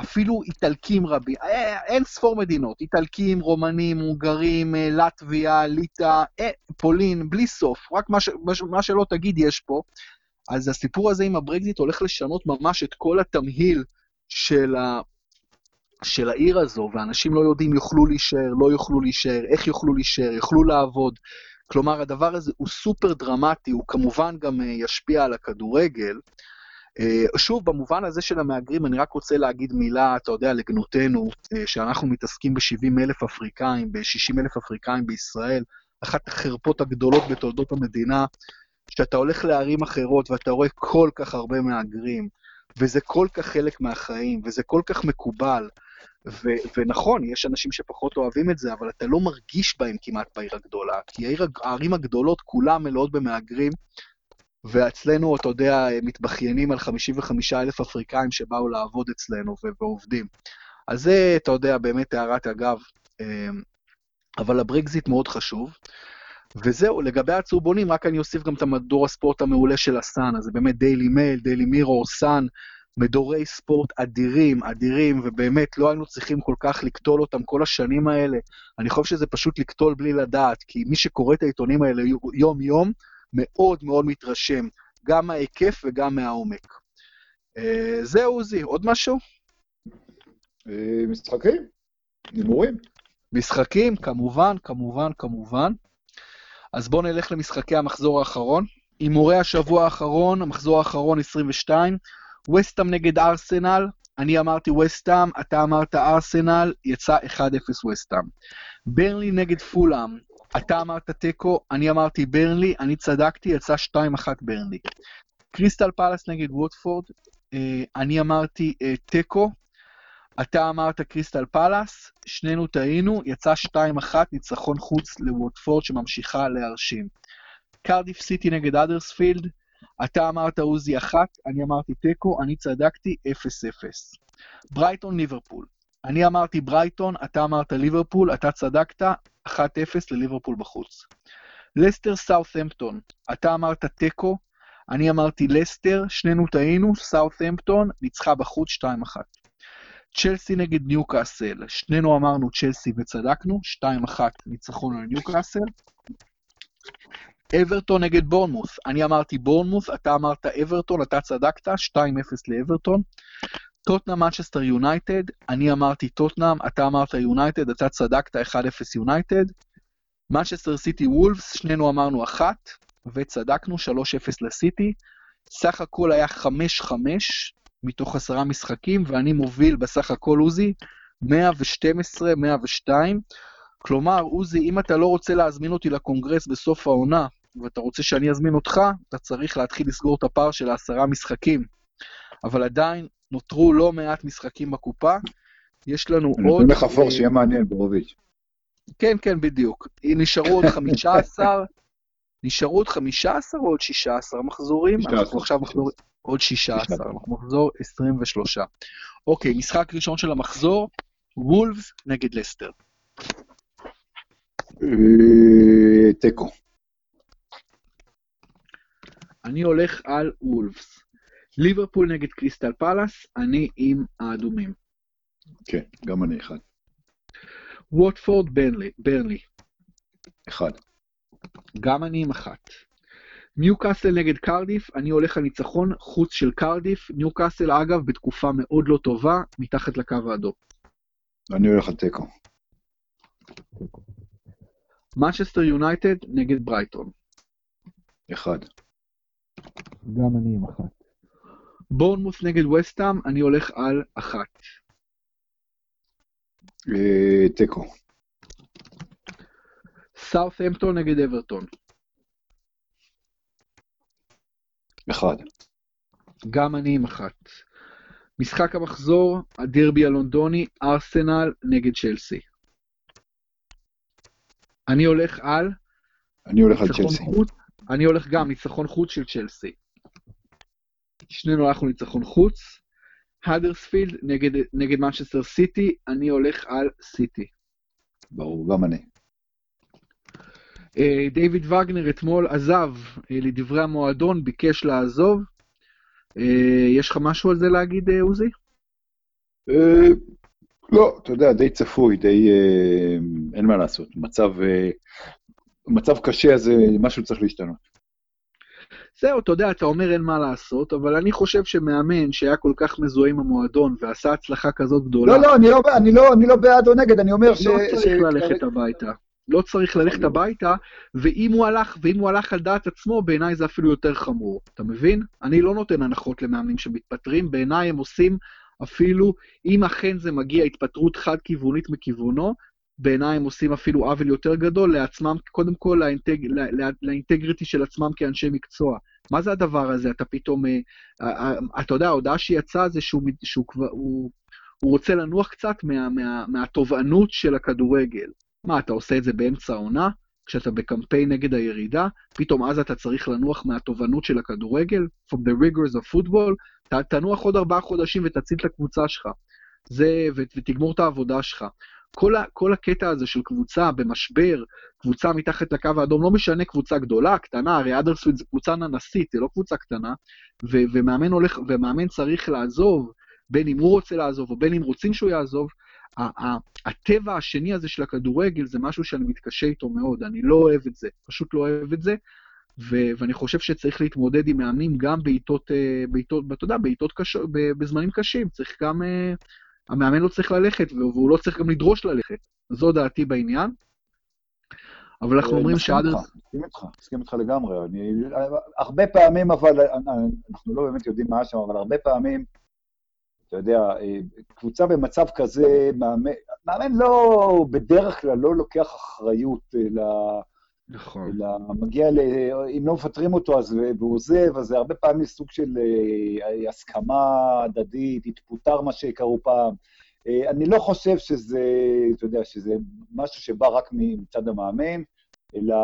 אפילו איטלקים רבים, אה, אין ספור מדינות, איטלקים, רומנים, הונגרים, אה, לטביה, ליטא, אה, פולין, בלי סוף, רק מה, ש, מה שלא תגיד יש פה. אז הסיפור הזה עם הברקזיט הולך לשנות ממש את כל התמהיל של, ה, של העיר הזו, ואנשים לא יודעים יוכלו להישאר, לא יוכלו להישאר, איך יוכלו להישאר, יוכלו לעבוד. כלומר, הדבר הזה הוא סופר דרמטי, הוא כמובן גם ישפיע על הכדורגל. אה, שוב, במובן הזה של המהגרים, אני רק רוצה להגיד מילה, אתה יודע, לגנותנו, אה, שאנחנו מתעסקים ב-70 אלף אפריקאים, ב-60 אלף אפריקאים בישראל, אחת החרפות הגדולות בתולדות המדינה, שאתה הולך לערים אחרות ואתה רואה כל כך הרבה מהגרים, וזה כל כך חלק מהחיים, וזה כל כך מקובל. ו- ונכון, יש אנשים שפחות אוהבים את זה, אבל אתה לא מרגיש בהם כמעט בעיר הגדולה, כי העיר, הערים הגדולות כולן מלאות במהגרים, ואצלנו, אתה יודע, מתבכיינים על 55 אלף אפריקאים שבאו לעבוד אצלנו ועובדים. אז זה, אתה יודע, באמת הערת אגב. אמ, אבל הברקזיט מאוד חשוב. וזהו, לגבי הצהובונים, רק אני אוסיף גם את המדור הספורט המעולה של הסאן, אז זה באמת דיילי מייל, דיילי מירור, סאן, מדורי ספורט אדירים, אדירים, ובאמת לא היינו צריכים כל כך לקטול אותם כל השנים האלה. אני חושב שזה פשוט לקטול בלי לדעת, כי מי שקורא את העיתונים האלה יום-יום, מאוד מאוד מתרשם, גם מההיקף וגם מהעומק. אה, זהו, עוזי, עוד משהו? אה, משחקים, הימורים. משחקים, כמובן, כמובן, כמובן. אז בואו נלך למשחקי המחזור האחרון. הימורי השבוע האחרון, המחזור האחרון 22, וסטאם נגד ארסנל, אני אמרתי וסטאם, אתה אמרת ארסנל, יצא 1-0 וסטאם. ברלי נגד פולאם, אתה אמרת תיקו, אני אמרתי ברנלי, אני צדקתי, יצא 2-1 ברנלי. קריסטל פלאס נגד ווטפורד, אה, אני אמרתי אה, תיקו, אתה אמרת קריסטל פלאס, שנינו טעינו, יצא 2-1 ניצחון חוץ לווטפורד שממשיכה להרשים. קרדיף סיטי נגד אדרספילד, אתה אמרת עוזי 1, אני אמרתי תיקו, אני צדקתי 0-0. ברייטון ליברפול, אני אמרתי ברייטון, אתה אמרת ליברפול, אתה צדקת, 1-0 לליברפול בחוץ. לסטר סאות'המפטון, אתה אמרת תיקו, אני אמרתי לסטר, שנינו טעינו, סאות'המפטון ניצחה בחוץ 2-1. צ'לסי נגד ניוקאסל, שנינו אמרנו צ'לסי וצדקנו, 2-1 ניצחון על ניוקאסל. אברטון נגד בורנמוס, אני אמרתי בורנמוס, אתה אמרת אברטון, אתה צדקת, 2-0 לאברטון. טוטנאם מנצ'סטר יונייטד, אני אמרתי טוטנאם, אתה אמרת יונייטד, אתה צדקת 1-0 יונייטד. מנצ'סטר סיטי וולפס, שנינו אמרנו אחת, וצדקנו 3-0 לסיטי. סך הכל היה 5-5 מתוך עשרה משחקים, ואני מוביל בסך הכל עוזי 112-102. כלומר, עוזי, אם אתה לא רוצה להזמין אותי לקונגרס בסוף העונה, ואתה רוצה שאני אזמין אותך, אתה צריך להתחיל לסגור את הפער של העשרה משחקים. אבל עדיין, נותרו לא מעט משחקים בקופה. יש לנו אני עוד... נותן לך פור שיהיה מעניין, בורוביץ'. כן, כן, בדיוק. נשארו עוד 15, נשארו עוד 15 או עוד 16 מחזורים? 16. אנחנו עכשיו מחזור... עוד 16, אנחנו מחזור 23. אוקיי, משחק ראשון של המחזור, וולפס נגד לסטר. אה, תיקו. אני הולך על וולפס. ליברפול נגד קריסטל פלאס, אני עם האדומים. כן, גם אני אחד. ווטפורד ברנלי, ברנלי, אחד. גם אני עם אחת. ניוקאסל נגד קרדיף, אני הולך על ניצחון חוץ של קרדיף. ניוקאסל, אגב, בתקופה מאוד לא טובה, מתחת לקו האדום. אני הולך על תיקו. מנצ'סטר יונייטד נגד ברייטון. אחד. גם אני עם אחת. בורנמוס נגד וסטאם, אני הולך על אחת. אה, תיקו. סאות'המפטון נגד אברטון. אחד. גם אני עם אחת. משחק המחזור, הדרבי הלונדוני, ארסנל נגד צ'לסי. אני הולך על... אני הולך על צ'לסי. חוץ, אני הולך גם ניצחון חוץ של צ'לסי. שנינו הלכנו ניצחון חוץ. האדרספילד נגד, נגד מנצ'סטר סיטי, אני הולך על סיטי. ברור, גם אני. אה, דיוויד וגנר אתמול עזב אה, לדברי המועדון, ביקש לעזוב. אה, יש לך משהו על זה להגיד, עוזי? לא, אתה יודע, די צפוי, די... אין מה לעשות. מצב, מצב קשה, אז משהו צריך להשתנות. זהו, אתה יודע, אתה אומר אין מה לעשות, אבל אני חושב שמאמן שהיה כל כך מזוהה עם המועדון ועשה הצלחה כזאת גדולה... לא, לא, אני לא, אני לא, אני לא בעד או נגד, אני אומר לא ש... לא צריך ש... ללכת הביתה. לא צריך ללכת הביתה, ואם הוא הלך, ואם הוא הלך על דעת עצמו, בעיניי זה אפילו יותר חמור. אתה מבין? אני לא נותן הנחות למאמנים שמתפטרים, בעיניי הם עושים אפילו, אם אכן זה מגיע התפטרות חד-כיוונית מכיוונו, בעיניי הם עושים אפילו עוול יותר גדול לעצמם, קודם כל לאינטג, לא, לאינטגריטי של עצמם כאנשי מקצוע. מה זה הדבר הזה? אתה פתאום, אה, אה, אה, אתה יודע, ההודעה שיצאה זה שהוא, שהוא כבר, הוא, הוא רוצה לנוח קצת מה, מה, מהתובענות של הכדורגל. מה, אתה עושה את זה באמצע העונה? כשאתה בקמפיין נגד הירידה, פתאום אז אתה צריך לנוח מהתובענות של הכדורגל? From the rigors of football? ת, תנוח עוד ארבעה חודשים ותציל את הקבוצה שלך. זה, ותגמור את העבודה שלך. כל, ה, כל הקטע הזה של קבוצה במשבר, קבוצה מתחת לקו האדום, לא משנה קבוצה גדולה, קטנה, הרי אדרסוויד זה קבוצה ננסית, זה לא קבוצה קטנה, ו, ומאמן, הולך, ומאמן צריך לעזוב, בין אם הוא רוצה לעזוב או בין אם רוצים שהוא יעזוב, הטבע השני הזה של הכדורגל זה משהו שאני מתקשה איתו מאוד, אני לא אוהב את זה, פשוט לא אוהב את זה, ו- ואני חושב שצריך להתמודד עם מאמנים גם בעיתות, אה, בעיתות, אתה יודע, בעיתות קשות, בזמנים קשים, צריך גם, אה, המאמן לא צריך ללכת, והוא לא צריך גם לדרוש ללכת. זו דעתי בעניין. אבל אנחנו אומרים שעד... מסכים איתך, מסכים איתך לגמרי. אני, הרבה פעמים, אבל אנחנו לא באמת יודעים מה שם, אבל הרבה פעמים, אתה יודע, קבוצה במצב כזה, מאמן, מאמן לא, בדרך כלל לא לוקח אחריות, אלא... נכון. אלא מגיע ל... אם לא מפטרים אותו אז והוא עוזב, אז זה הרבה פעמים סוג של אה, הסכמה הדדית, התפוטר מה שקראו פעם. אה, אני לא חושב שזה, אתה יודע, שזה משהו שבא רק מצד המאמן, אלא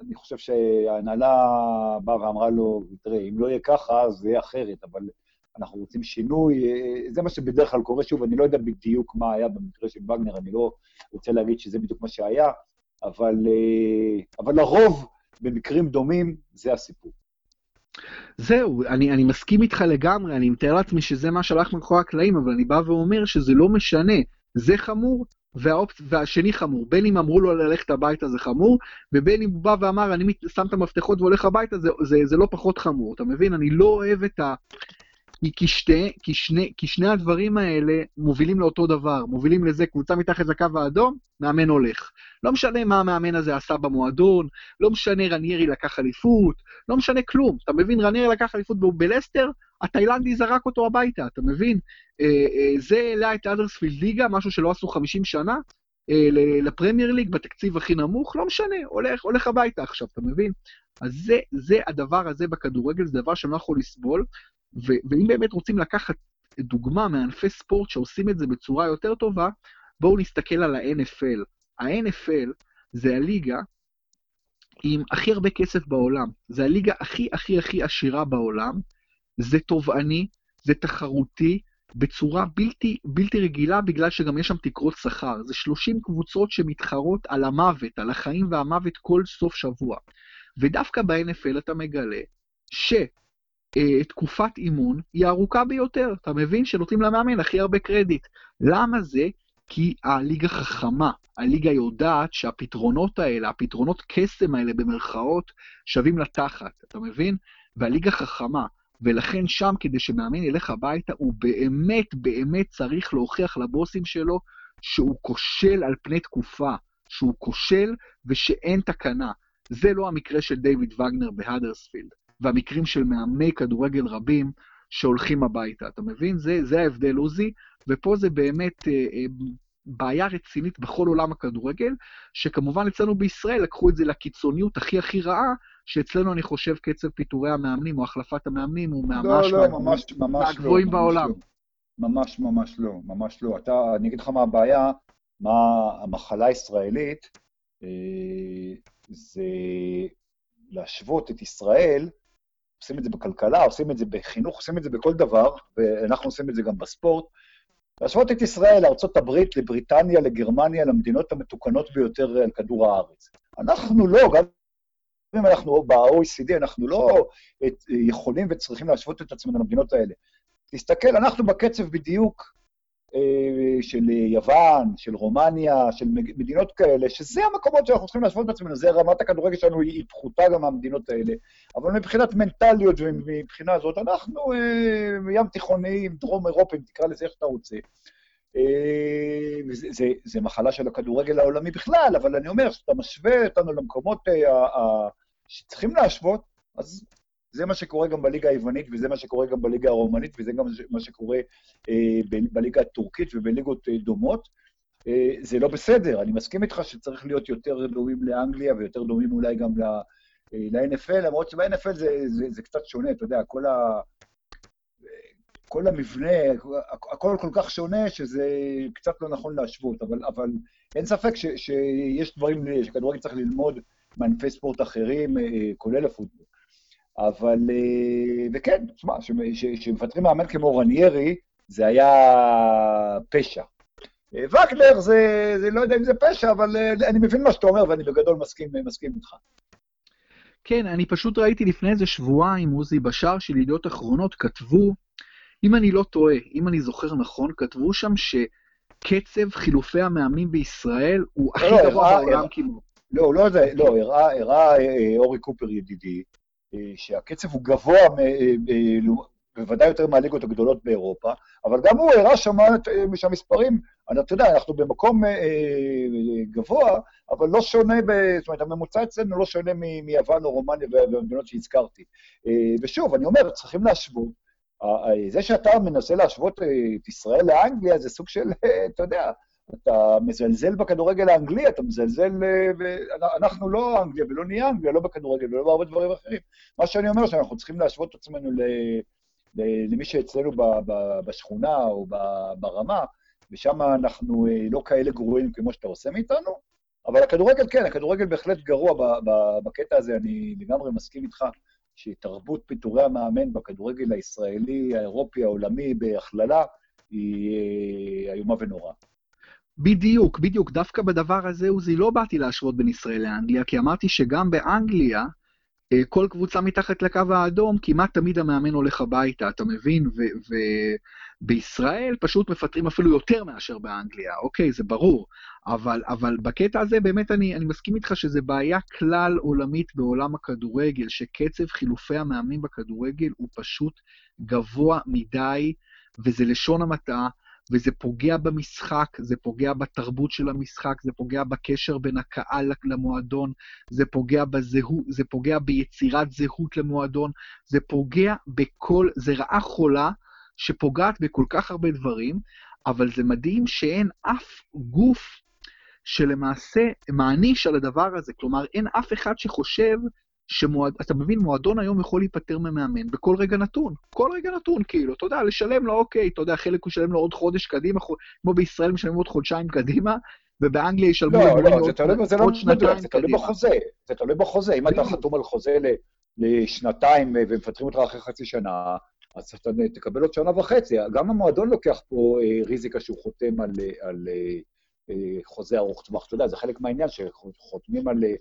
אני חושב שההנהלה באה ואמרה לו, תראה, אם לא יהיה ככה, אז זה יהיה אחרת, אבל אנחנו רוצים שינוי. אה, זה מה שבדרך כלל קורה. שוב, אני לא יודע בדיוק מה היה במקרה של וגנר, אני לא רוצה להגיד שזה בדיוק מה שהיה, אבל, אה, אבל לרוב, במקרים דומים, זה הסיפור. זהו, אני, אני מסכים איתך לגמרי, אני מתאר לעצמי שזה מה שהלך מאחורי הקלעים, אבל אני בא ואומר שזה לא משנה. זה חמור, והאופ... והשני חמור. בין אם אמרו לו ללכת הביתה זה חמור, ובין אם הוא בא ואמר, אני שם את המפתחות והולך הביתה, זה, זה, זה לא פחות חמור. אתה מבין? אני לא אוהב את ה... כי, כי, שתי, כי, שני, כי שני הדברים האלה מובילים לאותו דבר, מובילים לזה קבוצה מתחת לקו האדום, מאמן הולך. לא משנה מה המאמן הזה עשה במועדון, לא משנה רניירי לקח אליפות, לא משנה כלום. אתה מבין, רניירי לקח אליפות בלסטר, התאילנדי זרק אותו הביתה, אתה מבין? אה, אה, זה העלה את אדרספילד ליגה, משהו שלא עשו 50 שנה, אה, לפרמייר ליג בתקציב הכי נמוך, לא משנה, הולך, הולך הביתה עכשיו, אתה מבין? אז זה, זה הדבר הזה בכדורגל, זה דבר שאני לא יכול לסבול, ואם באמת רוצים לקחת דוגמה מענפי ספורט שעושים את זה בצורה יותר טובה, בואו נסתכל על ה-NFL. ה-NFL זה הליגה עם הכי הרבה כסף בעולם. זה הליגה הכי הכי הכי עשירה בעולם. זה תובעני, זה תחרותי, בצורה בלתי, בלתי רגילה, בגלל שגם יש שם תקרות שכר. זה 30 קבוצות שמתחרות על המוות, על החיים והמוות כל סוף שבוע. ודווקא ב-NFL אתה מגלה ש... אה, תקופת אימון היא הארוכה ביותר. אתה מבין שנותנים למאמן הכי הרבה קרדיט. למה זה? כי הליגה חכמה, הליגה יודעת שהפתרונות האלה, הפתרונות קסם האלה במרכאות, שווים לתחת, אתה מבין? והליגה חכמה, ולכן שם כדי שמאמן ילך הביתה, הוא באמת באמת צריך להוכיח לבוסים שלו שהוא כושל על פני תקופה, שהוא כושל ושאין תקנה. זה לא המקרה של דיוויד וגנר בהדרספילד. והמקרים של מאמני כדורגל רבים שהולכים הביתה. אתה מבין? זה, זה ההבדל, עוזי, ופה זה באמת אה, אה, בעיה רצינית בכל עולם הכדורגל, שכמובן אצלנו בישראל לקחו את זה לקיצוניות הכי הכי רעה, שאצלנו אני חושב קצב פיטורי המאמנים או החלפת המאמנים הוא ממש לא, לא, ממש, ממש מהגבוהים לא, בעולם. לא. ממש ממש לא, ממש לא. אתה, אני אגיד לך מה הבעיה, מה המחלה הישראלית, אה, זה להשוות את ישראל, עושים את זה בכלכלה, עושים את זה בחינוך, עושים את זה בכל דבר, ואנחנו עושים את זה גם בספורט, להשוות את ישראל לארה"ב, לבריטניה, לגרמניה, למדינות המתוקנות ביותר על כדור הארץ. אנחנו לא, גם אם אנחנו ב-OECD, אנחנו לא יכולים וצריכים להשוות את עצמנו למדינות האלה. תסתכל, אנחנו בקצב בדיוק אה, של יוון, של רומניה, של מדינות כאלה, שזה המקומות שאנחנו צריכים להשוות את עצמנו, זה רמת הכדורגל שלנו היא פחותה גם מהמדינות האלה. אבל מבחינת מנטליות ומבחינה זאת, אנחנו אה, ים תיכוניים, דרום אירופים, תקרא לזה איך שאתה רוצה. אה, זה, זה, זה מחלה של הכדורגל העולמי בכלל, אבל אני אומר, כשאתה משווה אותנו למקומות שצריכים להשוות, אז זה מה שקורה גם בליגה היוונית, וזה מה שקורה גם בליגה הרומנית, וזה גם מה שקורה אה, בליגה הטורקית ובליגות אה, דומות. אה, זה לא בסדר, אני מסכים איתך שצריך להיות יותר דומים לאנגליה ויותר דומים אולי גם ל-NFL, למרות שב-NFL זה, זה, זה קצת שונה, אתה יודע, כל, ה, כל המבנה, הכל כל כך שונה שזה קצת לא נכון להשוות, אבל, אבל אין ספק ש, שיש דברים שכדורגל צריך ללמוד מענפי ספורט אחרים, כולל הפוטבול. אבל, אה, וכן, תשמע, כשמפטרים מאמן כמו רניירי, זה היה פשע. אה, וגנר זה, זה לא יודע אם זה פשע, אבל אה, אני מבין מה שאתה אומר, ואני בגדול מסכים, מסכים איתך. כן, אני פשוט ראיתי לפני איזה שבועיים, עוזי בשאר של ידיעות אחרונות, כתבו, אם אני לא טועה, אם אני זוכר נכון, כתבו שם שקצב חילופי המאמנים בישראל הוא הכי לא, גבוה בעולם כמעט. לא, לא, לא, הראה, אורי קופר ידידי, שהקצב הוא גבוה, אה, אה, בוודאי יותר מהליגות הגדולות באירופה, אבל גם הוא הראה שם שהמספרים, אתה יודע, אנחנו במקום גבוה, אבל לא שונה, זאת אומרת, הממוצע אצלנו לא שונה מיוון או רומניה והמדינות שהזכרתי. ושוב, אני אומר, צריכים להשוות. זה שאתה מנסה להשוות את ישראל לאנגליה זה סוג של, אתה יודע, אתה מזלזל בכדורגל האנגלי, אתה מזלזל... אנחנו לא אנגליה ולא נהיה אנגליה, לא בכדורגל ולא בהרבה דברים אחרים. מה שאני אומר, שאנחנו צריכים להשוות את עצמנו ל... למי שאצלנו בשכונה או ברמה, ושם אנחנו אה, לא כאלה גרועים כמו שאתה עושה מאיתנו, אבל הכדורגל כן, הכדורגל בהחלט גרוע בקטע הזה, אני לגמרי מסכים איתך שתרבות פיטורי המאמן בכדורגל הישראלי, האירופי, העולמי, בהכללה, היא אה, איומה ונוראה. בדיוק, בדיוק. דווקא בדבר הזה, עוזי, לא באתי להשוות בין ישראל לאנגליה, כי אמרתי שגם באנגליה, אה, כל קבוצה מתחת לקו האדום, כמעט תמיד המאמן הולך הביתה, אתה מבין? ובישראל פשוט מפטרים אפילו יותר מאשר באנגליה, אוקיי, זה ברור. אבל, אבל בקטע הזה באמת אני, אני מסכים איתך שזה בעיה כלל עולמית בעולם הכדורגל, שקצב חילופי המאמנים בכדורגל הוא פשוט גבוה מדי, וזה לשון המעטה. וזה פוגע במשחק, זה פוגע בתרבות של המשחק, זה פוגע בקשר בין הקהל למועדון, זה פוגע בזהות, זה פוגע ביצירת זהות למועדון, זה פוגע בכל, זה רעה חולה שפוגעת בכל כך הרבה דברים, אבל זה מדהים שאין אף גוף שלמעשה מעניש על הדבר הזה. כלומר, אין אף אחד שחושב שמועד... אתה מבין, מועדון היום יכול להיפטר ממאמן בכל רגע נתון. כל רגע נתון, כאילו, אתה יודע, לשלם לו, אוקיי, אתה יודע, חלק הוא ישלם לו עוד חודש קדימה, כמו בישראל משלמים עוד חודשיים קדימה, ובאנגליה ישלמו לא, לא, זה תלוי, זה לא שנתיים זה תלוי בחוזה, זה תלוי בחוזה. אם אתה חתום על חוזה לשנתיים ומפטרים אותך אחרי חצי שנה, אז אתה תקבל עוד שנה וחצי. גם המועדון לוקח פה אה, ריזיקה שהוא חותם על, אה, חוזה ארוך טווח. אתה יודע, זה חלק מהעניין שחותמים על אה, אה,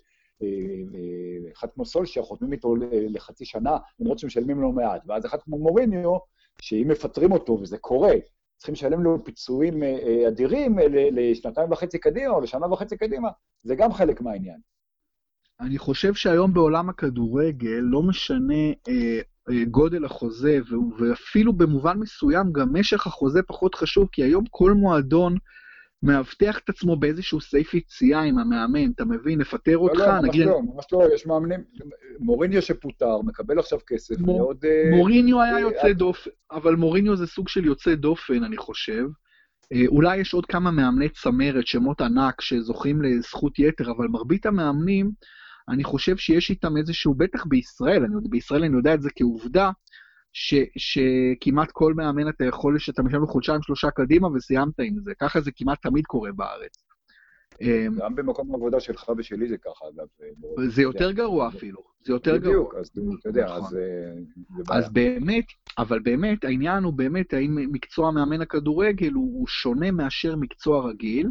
אחד כמו סולשייר, חותמים איתו לחצי שנה, למרות שמשלמים לו מעט. ואז אחד כמו מוריניו, שאם מפטרים אותו, וזה קורה, צריכים לשלם לו פיצויים אה, אדירים לשנתיים וחצי קדימה או לשנה וחצי קדימה, זה גם חלק מהעניין. אני חושב שהיום בעולם הכדורגל לא משנה אה, אה, גודל החוזה, ואפילו במובן מסוים גם משך החוזה פחות חשוב, כי היום כל מועדון מאבטח את עצמו באיזשהו סעיף יציאה עם המאמן, אתה מבין? לפטר לא, אותך, לא, נגיד... לא, ממש לא, יש מאמנים, מוריניו שפוטר, מקבל עכשיו כסף מור... מאוד... אה, מוריניו היה אה, יוצא דופן, אבל מוריניו זה סוג של יוצא דופן, אני חושב. אה, אולי יש עוד כמה מאמני צמרת, שמות ענק, שזוכים לזכות יתר, אבל מרבית המאמנים, אני חושב שיש איתם איזשהו, בטח בישראל, אני, בישראל אני יודע את זה כעובדה, ש, שכמעט כל מאמן אתה יכול, שאתה משלם לו חודשיים שלושה קדימה וסיימת עם זה. ככה זה כמעט תמיד קורה בארץ. אמ, גם במקום העבודה שלך ושלי זה ככה, אגב. זה יותר גרוע אפילו, זה יותר גרוע. בדיוק, אז אתה יודע, אז נכון. אה, אז באמת, אבל באמת, העניין הוא באמת, האם מקצוע מאמן הכדורגל הוא שונה מאשר מקצוע רגיל?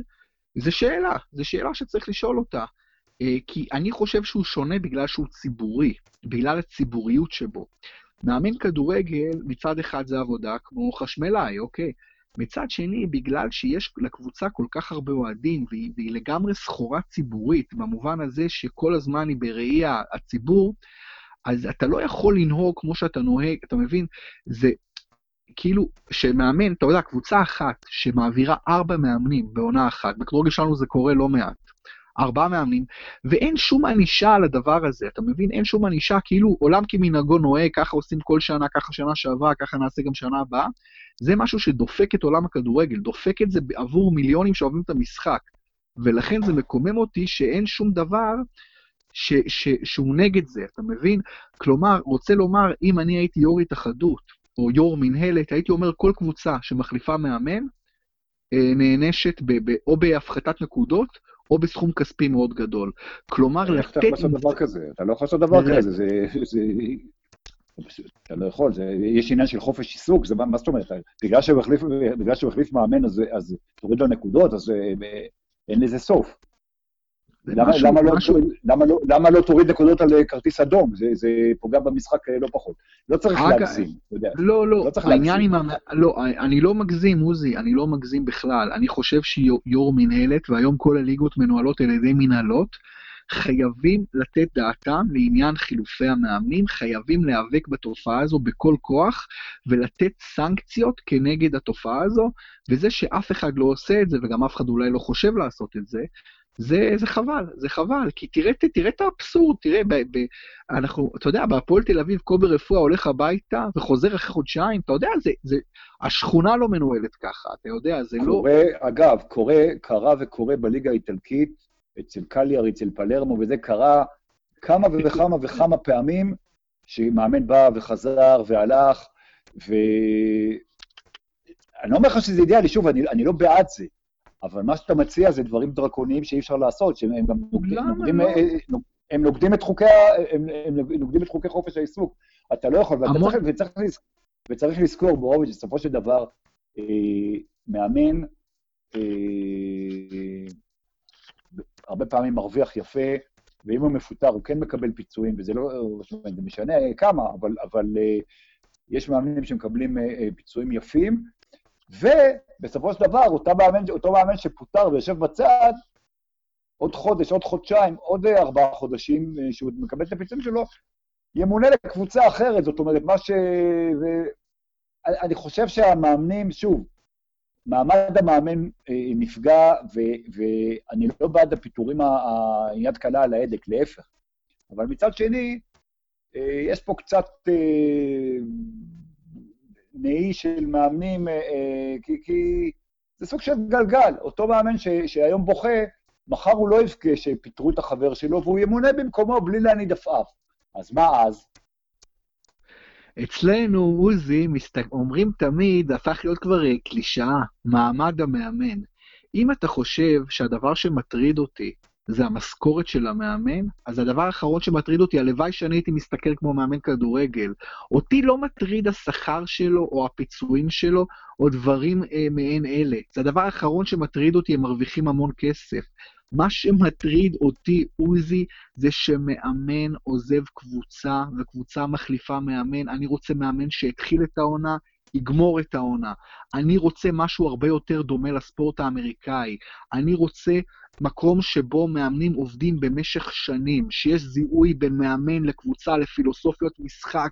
זו שאלה, זו שאלה שצריך לשאול אותה. אה, כי אני חושב שהוא שונה בגלל שהוא ציבורי, בגלל הציבוריות שבו. מאמן כדורגל, מצד אחד זה עבודה כמו חשמלאי, אוקיי? מצד שני, בגלל שיש לקבוצה כל כך הרבה אוהדים, והיא, והיא לגמרי סחורה ציבורית, במובן הזה שכל הזמן היא בראי הציבור, אז אתה לא יכול לנהוג כמו שאתה נוהג, אתה מבין? זה כאילו, שמאמן, אתה יודע, קבוצה אחת שמעבירה ארבע מאמנים בעונה אחת, בכדורגל שלנו זה קורה לא מעט, ארבעה מאמנים, ואין שום ענישה על הדבר הזה, אתה מבין? אין שום ענישה, כאילו עולם כמנהגו נוהג, ככה עושים כל שנה, ככה שנה שעברה, ככה נעשה גם שנה הבאה. זה משהו שדופק את עולם הכדורגל, דופק את זה עבור מיליונים שאוהבים את המשחק. ולכן זה מקומם אותי שאין שום דבר ש, ש, שהוא נגד זה, אתה מבין? כלומר, רוצה לומר, אם אני הייתי יו"ר התאחדות, או יו"ר מנהלת, הייתי אומר כל קבוצה שמחליפה מאמן, אה, נענשת ב, ב, או בהפחתת נקודות, או בסכום כספי מאוד גדול. כלומר, לתת... איך אתה יכול לעשות דבר כזה? אתה לא יכול לעשות דבר כזה, זה... אתה לא יכול, יש עניין של חופש עיסוק, זה מה זאת אומרת? בגלל שהוא החליף מאמן, אז תוריד לו נקודות, אז אה, אין לזה סוף. למה, משהו, למה, משהו... לא, למה, לא, למה לא תוריד נקודות על כרטיס אדום? זה, זה פוגע במשחק אה, לא פחות. לא צריך אג... להגזים, אתה יודע. לא, לא, לא העניין עם... לא, אני לא מגזים, עוזי, אני לא מגזים בכלל. אני חושב שיו"ר מנהלת, והיום כל הליגות מנוהלות על ידי מנהלות, חייבים לתת דעתם לעניין חילופי המאמנים, חייבים להיאבק בתופעה הזו בכל כוח ולתת סנקציות כנגד התופעה הזו, וזה שאף אחד לא עושה את זה, וגם אף אחד אולי לא חושב לעשות את זה, זה, זה חבל, זה חבל, כי תראה, תראה את האבסורד, תראה, ב, ב, אנחנו, אתה יודע, בהפועל תל אביב קובי רפואה הולך הביתה וחוזר אחרי חודשיים, אתה יודע, זה, זה, השכונה לא מנוהלת ככה, אתה יודע, זה קורה, לא... אגב, קורה, קרה וקורה בליגה האיטלקית, אצל קליאר, אצל פלרמו, וזה קרה כמה וכמה וכמה פעמים, שמאמן בא וחזר והלך, ואני לא אומר לך שזה אידיאלי, שוב, אני, אני לא בעד זה, אבל מה שאתה מציע זה דברים דרקוניים שאי אפשר לעשות, שהם גם נוגדים, נוגדים, לא? אה, הם נוגדים את חוקי, הם, הם נוגדים את חוקי חופש העיסוק. אתה לא יכול, ואתה צריך, וצריך, וצריך לזכור, ברוביץ', בסופו של דבר, אה, מאמן, אה, הרבה פעמים מרוויח יפה, ואם הוא מפוטר הוא כן מקבל פיצויים, וזה לא, זה משנה כמה, אבל, אבל אה, יש מאמנים שמקבלים אה, פיצויים יפים, ובסופו של דבר, אותו מאמן, אותו מאמן שפוטר ויושב בצד, עוד חודש, עוד חודשיים, עוד ארבעה חודשים שהוא מקבל את הפיצויים שלו, ימונה לקבוצה אחרת, זאת אומרת, מה ש... ו... אני חושב שהמאמנים, שוב, מעמד המאמן אה, נפגע, ו- ואני לא בעד הפיטורים היד קלה על ההדק, להפך. אבל מצד שני, אה, יש פה קצת אה, נהי של מאמנים, כי, כי זה סוג של גלגל. אותו מאמן ש, שהיום בוכה, מחר הוא לא יבכה שפיטרו את החבר שלו, והוא ימונה במקומו בלי להניד עפעף. אז מה אז? אצלנו, עוזי, מסת... אומרים תמיד, הפך להיות כבר אה, קלישאה, מעמד המאמן. אם אתה חושב שהדבר שמטריד אותי זה המשכורת של המאמן, אז הדבר האחרון שמטריד אותי, הלוואי שאני הייתי מסתכל כמו מאמן כדורגל. אותי לא מטריד השכר שלו, או הפיצויים שלו, או דברים אה, מעין אלה. זה הדבר האחרון שמטריד אותי, הם מרוויחים המון כסף. מה שמטריד אותי, עוזי, זה שמאמן עוזב קבוצה, וקבוצה מחליפה מאמן. אני רוצה מאמן שהתחיל את העונה, יגמור את העונה. אני רוצה משהו הרבה יותר דומה לספורט האמריקאי. אני רוצה מקום שבו מאמנים עובדים במשך שנים, שיש זיהוי בין מאמן לקבוצה, לפילוסופיות משחק,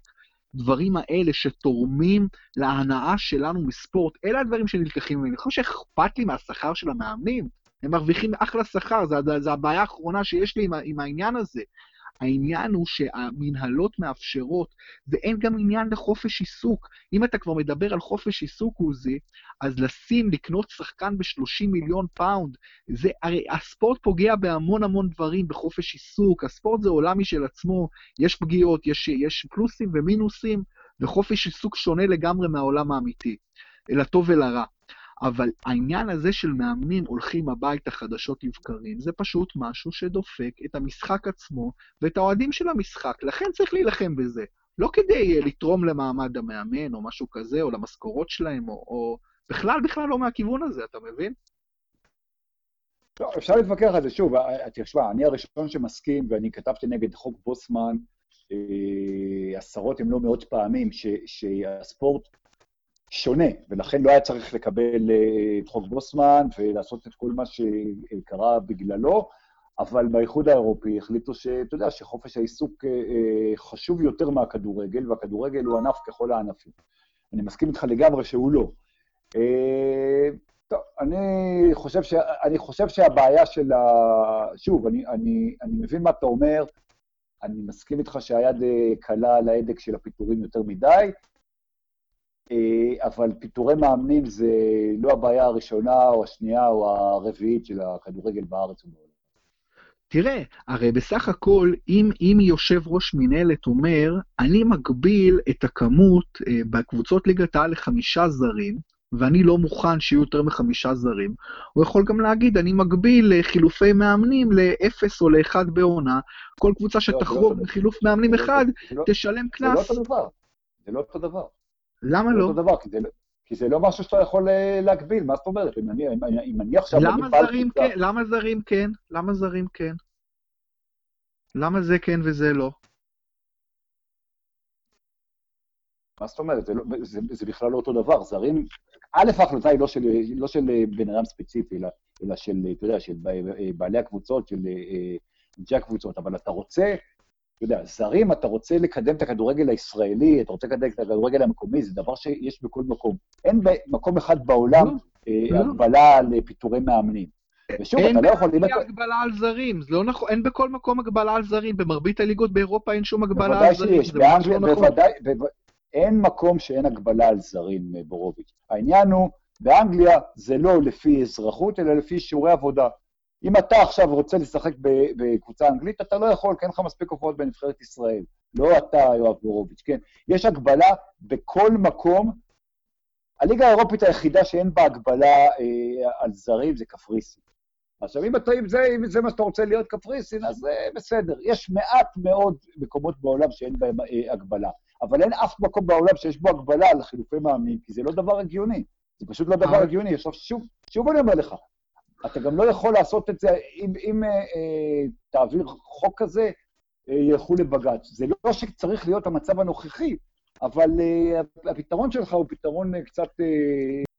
דברים האלה שתורמים להנאה שלנו מספורט, אלה הדברים שנלקחים ממני. אני חושב שאכפת לי מהשכר של המאמנים. הם מרוויחים אחלה שכר, זו הבעיה האחרונה שיש לי עם, עם העניין הזה. העניין הוא שהמנהלות מאפשרות, ואין גם עניין לחופש עיסוק. אם אתה כבר מדבר על חופש עיסוק, עוזי, אז לשים, לקנות שחקן ב-30 מיליון פאונד, זה, הרי הספורט פוגע בהמון המון דברים, בחופש עיסוק, הספורט זה עולם משל עצמו, יש פגיעות, יש, יש פלוסים ומינוסים, וחופש עיסוק שונה לגמרי מהעולם האמיתי, לטוב ולרע. אבל העניין הזה של מאמנים הולכים הביתה חדשות לבקרים, זה פשוט משהו שדופק את המשחק עצמו ואת האוהדים של המשחק, לכן צריך להילחם בזה. לא כדי אה, לתרום למעמד המאמן או משהו כזה, או למשכורות שלהם, או, או בכלל, בכלל לא מהכיוון הזה, אתה מבין? לא, אפשר להתווכח על זה. שוב, אה, תשמע, אני הראשון שמסכים, ואני כתבתי נגד חוק בוסמן אה, עשרות אם לא מאות פעמים, ש, שהספורט שונה, ולכן לא היה צריך לקבל אה, את חוק בוסמן ולעשות את כל מה שקרה בגללו, אבל באיחוד האירופי החליטו שאתה יודע, שחופש העיסוק אה, אה, חשוב יותר מהכדורגל, והכדורגל הוא ענף ככל הענפים. אני מסכים איתך לגמרי שהוא לא. טוב, אני חושב, ש... אני חושב שהבעיה של ה... שוב, אני, אני, אני מבין מה אתה אומר, אני מסכים איתך שהיד קלה על ההדק של הפיטורים יותר מדי, אבל פיטורי מאמנים זה לא הבעיה הראשונה או השנייה או הרביעית של הכדורגל בארץ ובעולם. תראה, הרי בסך הכל, אם, אם יושב ראש מינהלת אומר, אני מגביל את הכמות אה, בקבוצות ליגת העל לחמישה זרים, ואני לא מוכן שיהיו יותר מחמישה זרים, הוא יכול גם להגיד, אני מגביל אה, חילופי מאמנים לאפס או לאחד בעונה, כל קבוצה לא, שתחרוג בחילוף לא מאמנים אחד, לא- תשלם קנס. זה לא אותו דבר. זה לא אותו דבר. למה לא? אותו דבר, כי זה, כי זה לא משהו שאתה יכול אה, להגביל, מה זאת אומרת? אם אני, אם אני עכשיו... למה זרים כן? למה זרים כן? למה זרים כן? למה זה כן וזה לא? מה זאת אומרת? זה, לא, זה, זה בכלל לא אותו דבר. זרים, א', ההחלטה היא לא של, לא של אה, בן אדם ספציפי, אלא, אלא של, אתה יודע, של בעלי הקבוצות, של אה, אנשי הקבוצות, אבל אתה רוצה אתה יודע, זרים, אתה רוצה לקדם את הכדורגל הישראלי, אתה רוצה לקדם את הכדורגל המקומי, זה דבר שיש בכל מקום. אין במקום אחד בעולם לא, אה, לא. הגבלה לפיטורי מאמנים. ושוב, אתה לא יכול... אין הגבלה על זרים, זה לא נכון, אין בכל מקום הגבלה על זרים, במרבית הליגות באירופה אין שום הגבלה על זרים. בוודאי שיש, באנגליה, לא נכון. בוודאי, אין מקום שאין הגבלה על זרים, אה, בורוביץ'. העניין הוא, באנגליה זה לא לפי אזרחות, אלא לפי שיעורי עבודה. אם אתה עכשיו רוצה לשחק בקבוצה אנגלית, אתה לא יכול, כי אין לך מספיק הופעות בנבחרת ישראל. לא אתה, יואב בורוביץ', כן? יש הגבלה בכל מקום. הליגה האירופית היחידה שאין בה הגבלה אה, על זרים זה קפריסין. עכשיו, אם, אתה, אם, זה, אם זה מה שאתה רוצה להיות קפריסין, אז אה, בסדר. יש מעט מאוד מקומות בעולם שאין בהם אה, הגבלה, אבל אין אף מקום בעולם שיש בו הגבלה על חילופי מאמנים, כי זה לא דבר הגיוני. זה פשוט לא דבר הגיוני. עכשיו, שוב, שוב אני אומר לך, אתה גם לא יכול לעשות את זה, אם, אם אה, אה, תעביר חוק כזה, אה, ילכו לבג"ץ. זה לא שצריך להיות המצב הנוכחי, אבל אה, הפתרון שלך הוא פתרון אה, קצת... אה...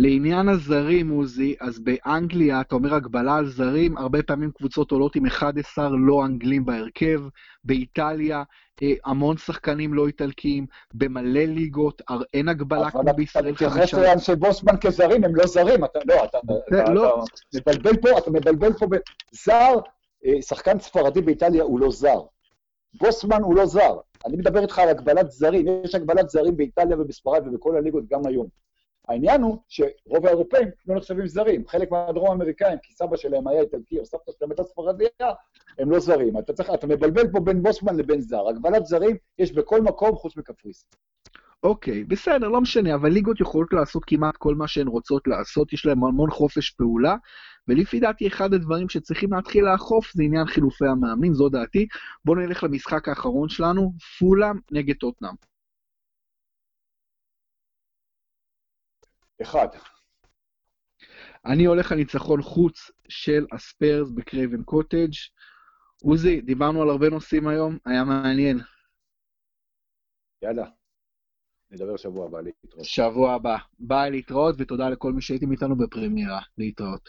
לעניין הזרים, עוזי, אז באנגליה, אתה אומר הגבלה על זרים, הרבה פעמים קבוצות עולות עם 11 לא אנגלים בהרכב, באיטליה אה, המון שחקנים לא איטלקיים, במלא ליגות, אין הגבלה כמו בישראל חמישה. אבל אתה מתייחס לאנשי בוסמן כזרים, הם לא זרים, אתה לא, אתה, אתה, לא. אתה מבלבל פה, אתה מבלבל פה, זר, אה, שחקן ספרדי באיטליה הוא לא זר. בוסמן הוא לא זר. אני מדבר איתך על הגבלת זרים, יש הגבלת זרים באיטליה ובספרד ובכל הליגות גם היום. העניין הוא שרוב האירופאים לא נחשבים זרים. חלק מהדרום האמריקאים, כי סבא שלהם היה איטלקי או סבתא שלהם הייתה ספרדיה, הם לא זרים. אתה, צריך, אתה מבלבל פה בין בוסמן לבין זר. הגבלת זרים יש בכל מקום חוץ מקפריס. אוקיי, okay, בסדר, לא משנה, אבל ליגות יכולות לעשות כמעט כל מה שהן רוצות לעשות, יש להן המון חופש פעולה, ולפי דעתי אחד הדברים שצריכים להתחיל לאכוף זה עניין חילופי המאמנים, זו דעתי. בואו נלך למשחק האחרון שלנו, פולאם נגד טוטנאם. אחד. אני הולך על ניצחון חוץ של הספרס בקרייבן קוטג'. עוזי, דיברנו על הרבה נושאים היום, היה מעניין. יאללה, נדבר שבוע הבא להתראות. שבוע הבא. ביי להתראות, ותודה לכל מי שהייתם איתנו בפרמיירה. להתראות.